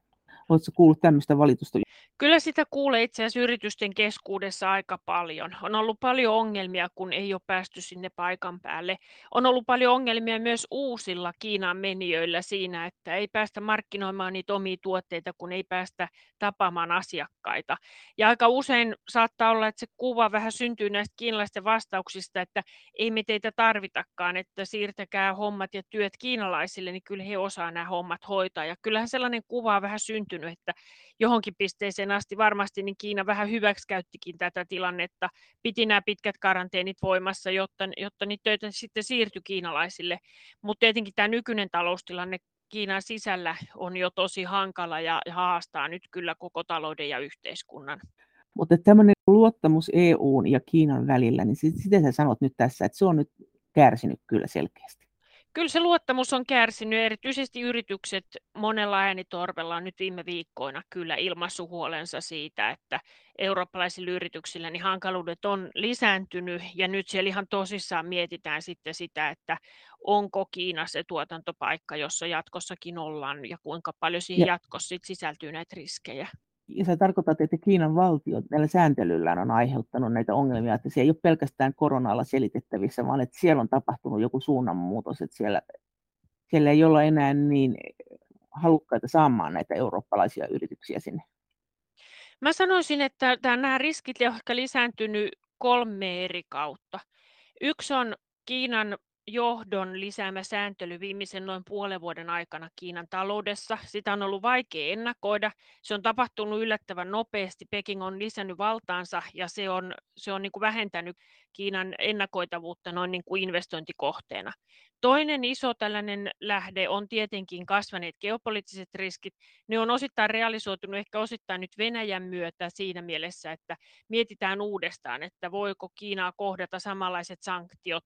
Oletko kuullut tämmöistä valitusta? Kyllä sitä kuulee itse asiassa yritysten keskuudessa aika paljon. On ollut paljon ongelmia, kun ei ole päästy sinne paikan päälle. On ollut paljon ongelmia myös uusilla Kiinan menijöillä siinä, että ei päästä markkinoimaan niitä omia tuotteita, kun ei päästä tapaamaan asiakkaita. Ja aika usein saattaa olla, että se kuva vähän syntyy näistä kiinalaisten vastauksista, että ei me teitä tarvitakaan, että siirtäkää hommat ja työt kiinalaisille, niin kyllä he osaa nämä hommat hoitaa. Ja kyllähän sellainen kuva vähän syntynyt, että johonkin pisteeseen asti varmasti niin Kiina vähän hyväksikäyttikin tätä tilannetta, piti nämä pitkät karanteenit voimassa, jotta, jotta niitä töitä sitten siirtyi kiinalaisille. Mutta tietenkin tämä nykyinen taloustilanne Kiinan sisällä on jo tosi hankala ja haastaa nyt kyllä koko talouden ja yhteiskunnan. Mutta tämmöinen luottamus EUn ja Kiinan välillä, niin sitä sä sanot nyt tässä, että se on nyt kärsinyt kyllä selkeästi. Kyllä se luottamus on kärsinyt, erityisesti yritykset monella äänitorvella on nyt viime viikkoina kyllä ilmaissut huolensa siitä, että eurooppalaisilla yrityksillä niin hankaluudet on lisääntynyt ja nyt siellä ihan tosissaan mietitään sitten sitä, että onko Kiina se tuotantopaikka, jossa jatkossakin ollaan ja kuinka paljon siihen ja. jatkossa sisältyy näitä riskejä sä tarkoitat, että Kiinan valtio näillä sääntelyllään on aiheuttanut näitä ongelmia, että se ei ole pelkästään koronalla selitettävissä, vaan että siellä on tapahtunut joku suunnanmuutos, että siellä, siellä ei olla enää niin halukkaita saamaan näitä eurooppalaisia yrityksiä sinne. Mä sanoisin, että nämä riskit ovat ehkä lisääntynyt kolme eri kautta. Yksi on Kiinan johdon lisäämä sääntely viimeisen noin puolen vuoden aikana Kiinan taloudessa. Sitä on ollut vaikea ennakoida. Se on tapahtunut yllättävän nopeasti. Peking on lisännyt valtaansa ja se on, se on niin kuin vähentänyt Kiinan ennakoitavuutta noin niin kuin investointikohteena. Toinen iso tällainen lähde on tietenkin kasvaneet geopoliittiset riskit. Ne on osittain realisoitunut ehkä osittain nyt Venäjän myötä siinä mielessä, että mietitään uudestaan, että voiko Kiinaa kohdata samanlaiset sanktiot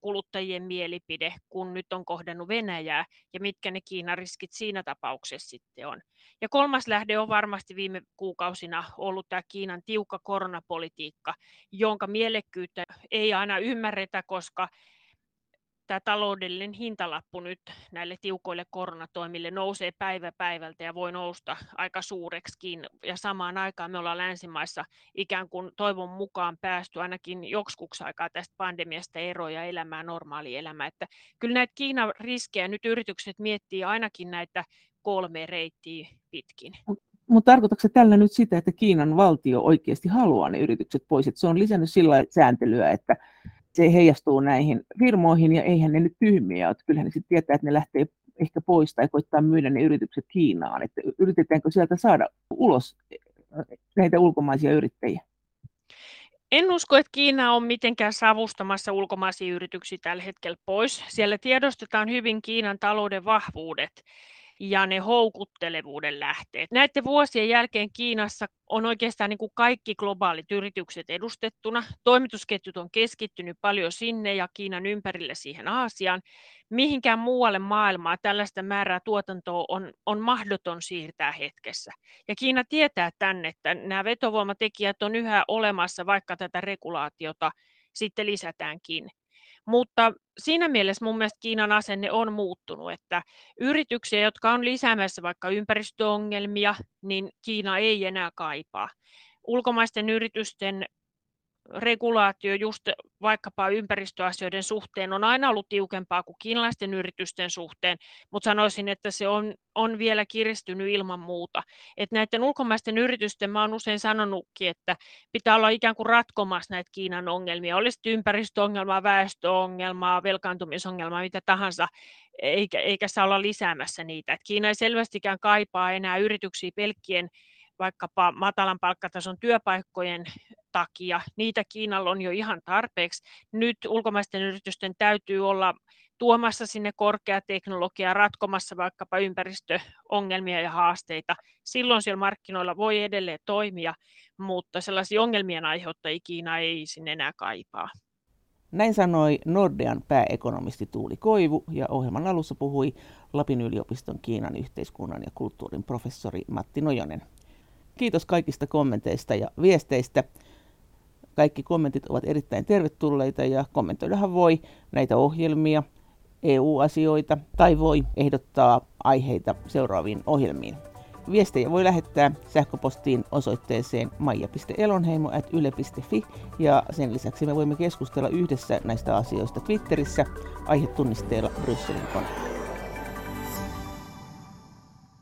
kuluttajien mielipide, kun nyt on kohdannut Venäjää, ja mitkä ne Kiinan riskit siinä tapauksessa sitten on. Ja kolmas lähde on varmasti viime kuukausina ollut tämä Kiinan tiukka koronapolitiikka, jonka mielekkyyttä ei aina ymmärretä, koska tämä taloudellinen hintalappu nyt näille tiukoille koronatoimille nousee päivä päivältä ja voi nousta aika suureksikin. Ja samaan aikaan me ollaan länsimaissa ikään kuin toivon mukaan päästy ainakin joksikuksi aikaa tästä pandemiasta eroja ja elämään normaali elämä. Että kyllä näitä Kiinan riskejä nyt yritykset miettii ainakin näitä kolme reittiä pitkin. Mutta tarkoitatko se tällä nyt sitä, että Kiinan valtio oikeasti haluaa ne yritykset pois? Että se on lisännyt sillä sääntelyä, että se heijastuu näihin firmoihin ja eihän ne nyt tyhmiä ole. Kyllähän ne sitten tietää, että ne lähtee ehkä pois tai koittaa myydä ne yritykset Kiinaan. Että yritetäänkö sieltä saada ulos näitä ulkomaisia yrittäjiä? En usko, että Kiina on mitenkään savustamassa ulkomaisia yrityksiä tällä hetkellä pois. Siellä tiedostetaan hyvin Kiinan talouden vahvuudet ja ne houkuttelevuuden lähteet. Näiden vuosien jälkeen Kiinassa on oikeastaan niin kuin kaikki globaalit yritykset edustettuna. Toimitusketjut on keskittynyt paljon sinne ja Kiinan ympärille siihen Aasiaan. Mihinkään muualle maailmaa tällaista määrää tuotantoa on, on mahdoton siirtää hetkessä. Ja Kiina tietää tänne, että nämä vetovoimatekijät on yhä olemassa, vaikka tätä regulaatiota sitten lisätäänkin. Mutta siinä mielessä mun mielestä Kiinan asenne on muuttunut, että yrityksiä, jotka on lisäämässä vaikka ympäristöongelmia, niin Kiina ei enää kaipaa. Ulkomaisten yritysten regulaatio just vaikkapa ympäristöasioiden suhteen on aina ollut tiukempaa kuin kiinalaisten yritysten suhteen, mutta sanoisin, että se on, on vielä kiristynyt ilman muuta. Et näiden ulkomaisten yritysten, mä olen usein sanonutkin, että pitää olla ikään kuin ratkomassa näitä Kiinan ongelmia, olisi ympäristöongelmaa, väestöongelmaa, velkaantumisongelmaa, mitä tahansa, eikä, eikä saa olla lisäämässä niitä. Et Kiina ei selvästikään kaipaa enää yrityksiä pelkkien vaikkapa matalan palkkatason työpaikkojen takia. Niitä Kiinalla on jo ihan tarpeeksi. Nyt ulkomaisten yritysten täytyy olla tuomassa sinne korkeateknologiaa, ratkomassa vaikkapa ympäristöongelmia ja haasteita. Silloin siellä markkinoilla voi edelleen toimia, mutta sellaisia ongelmien aiheuttajia Kiina ei sinne enää kaipaa. Näin sanoi Nordean pääekonomisti Tuuli Koivu ja ohjelman alussa puhui Lapin yliopiston Kiinan yhteiskunnan ja kulttuurin professori Matti Nojonen. Kiitos kaikista kommenteista ja viesteistä. Kaikki kommentit ovat erittäin tervetulleita ja kommentoidahan voi näitä ohjelmia, EU-asioita tai voi ehdottaa aiheita seuraaviin ohjelmiin. viestejä voi lähettää sähköpostiin osoitteeseen maija.elonheimo.yle.fi ja sen lisäksi me voimme keskustella yhdessä näistä asioista Twitterissä aihetunnisteella Brysselin kone.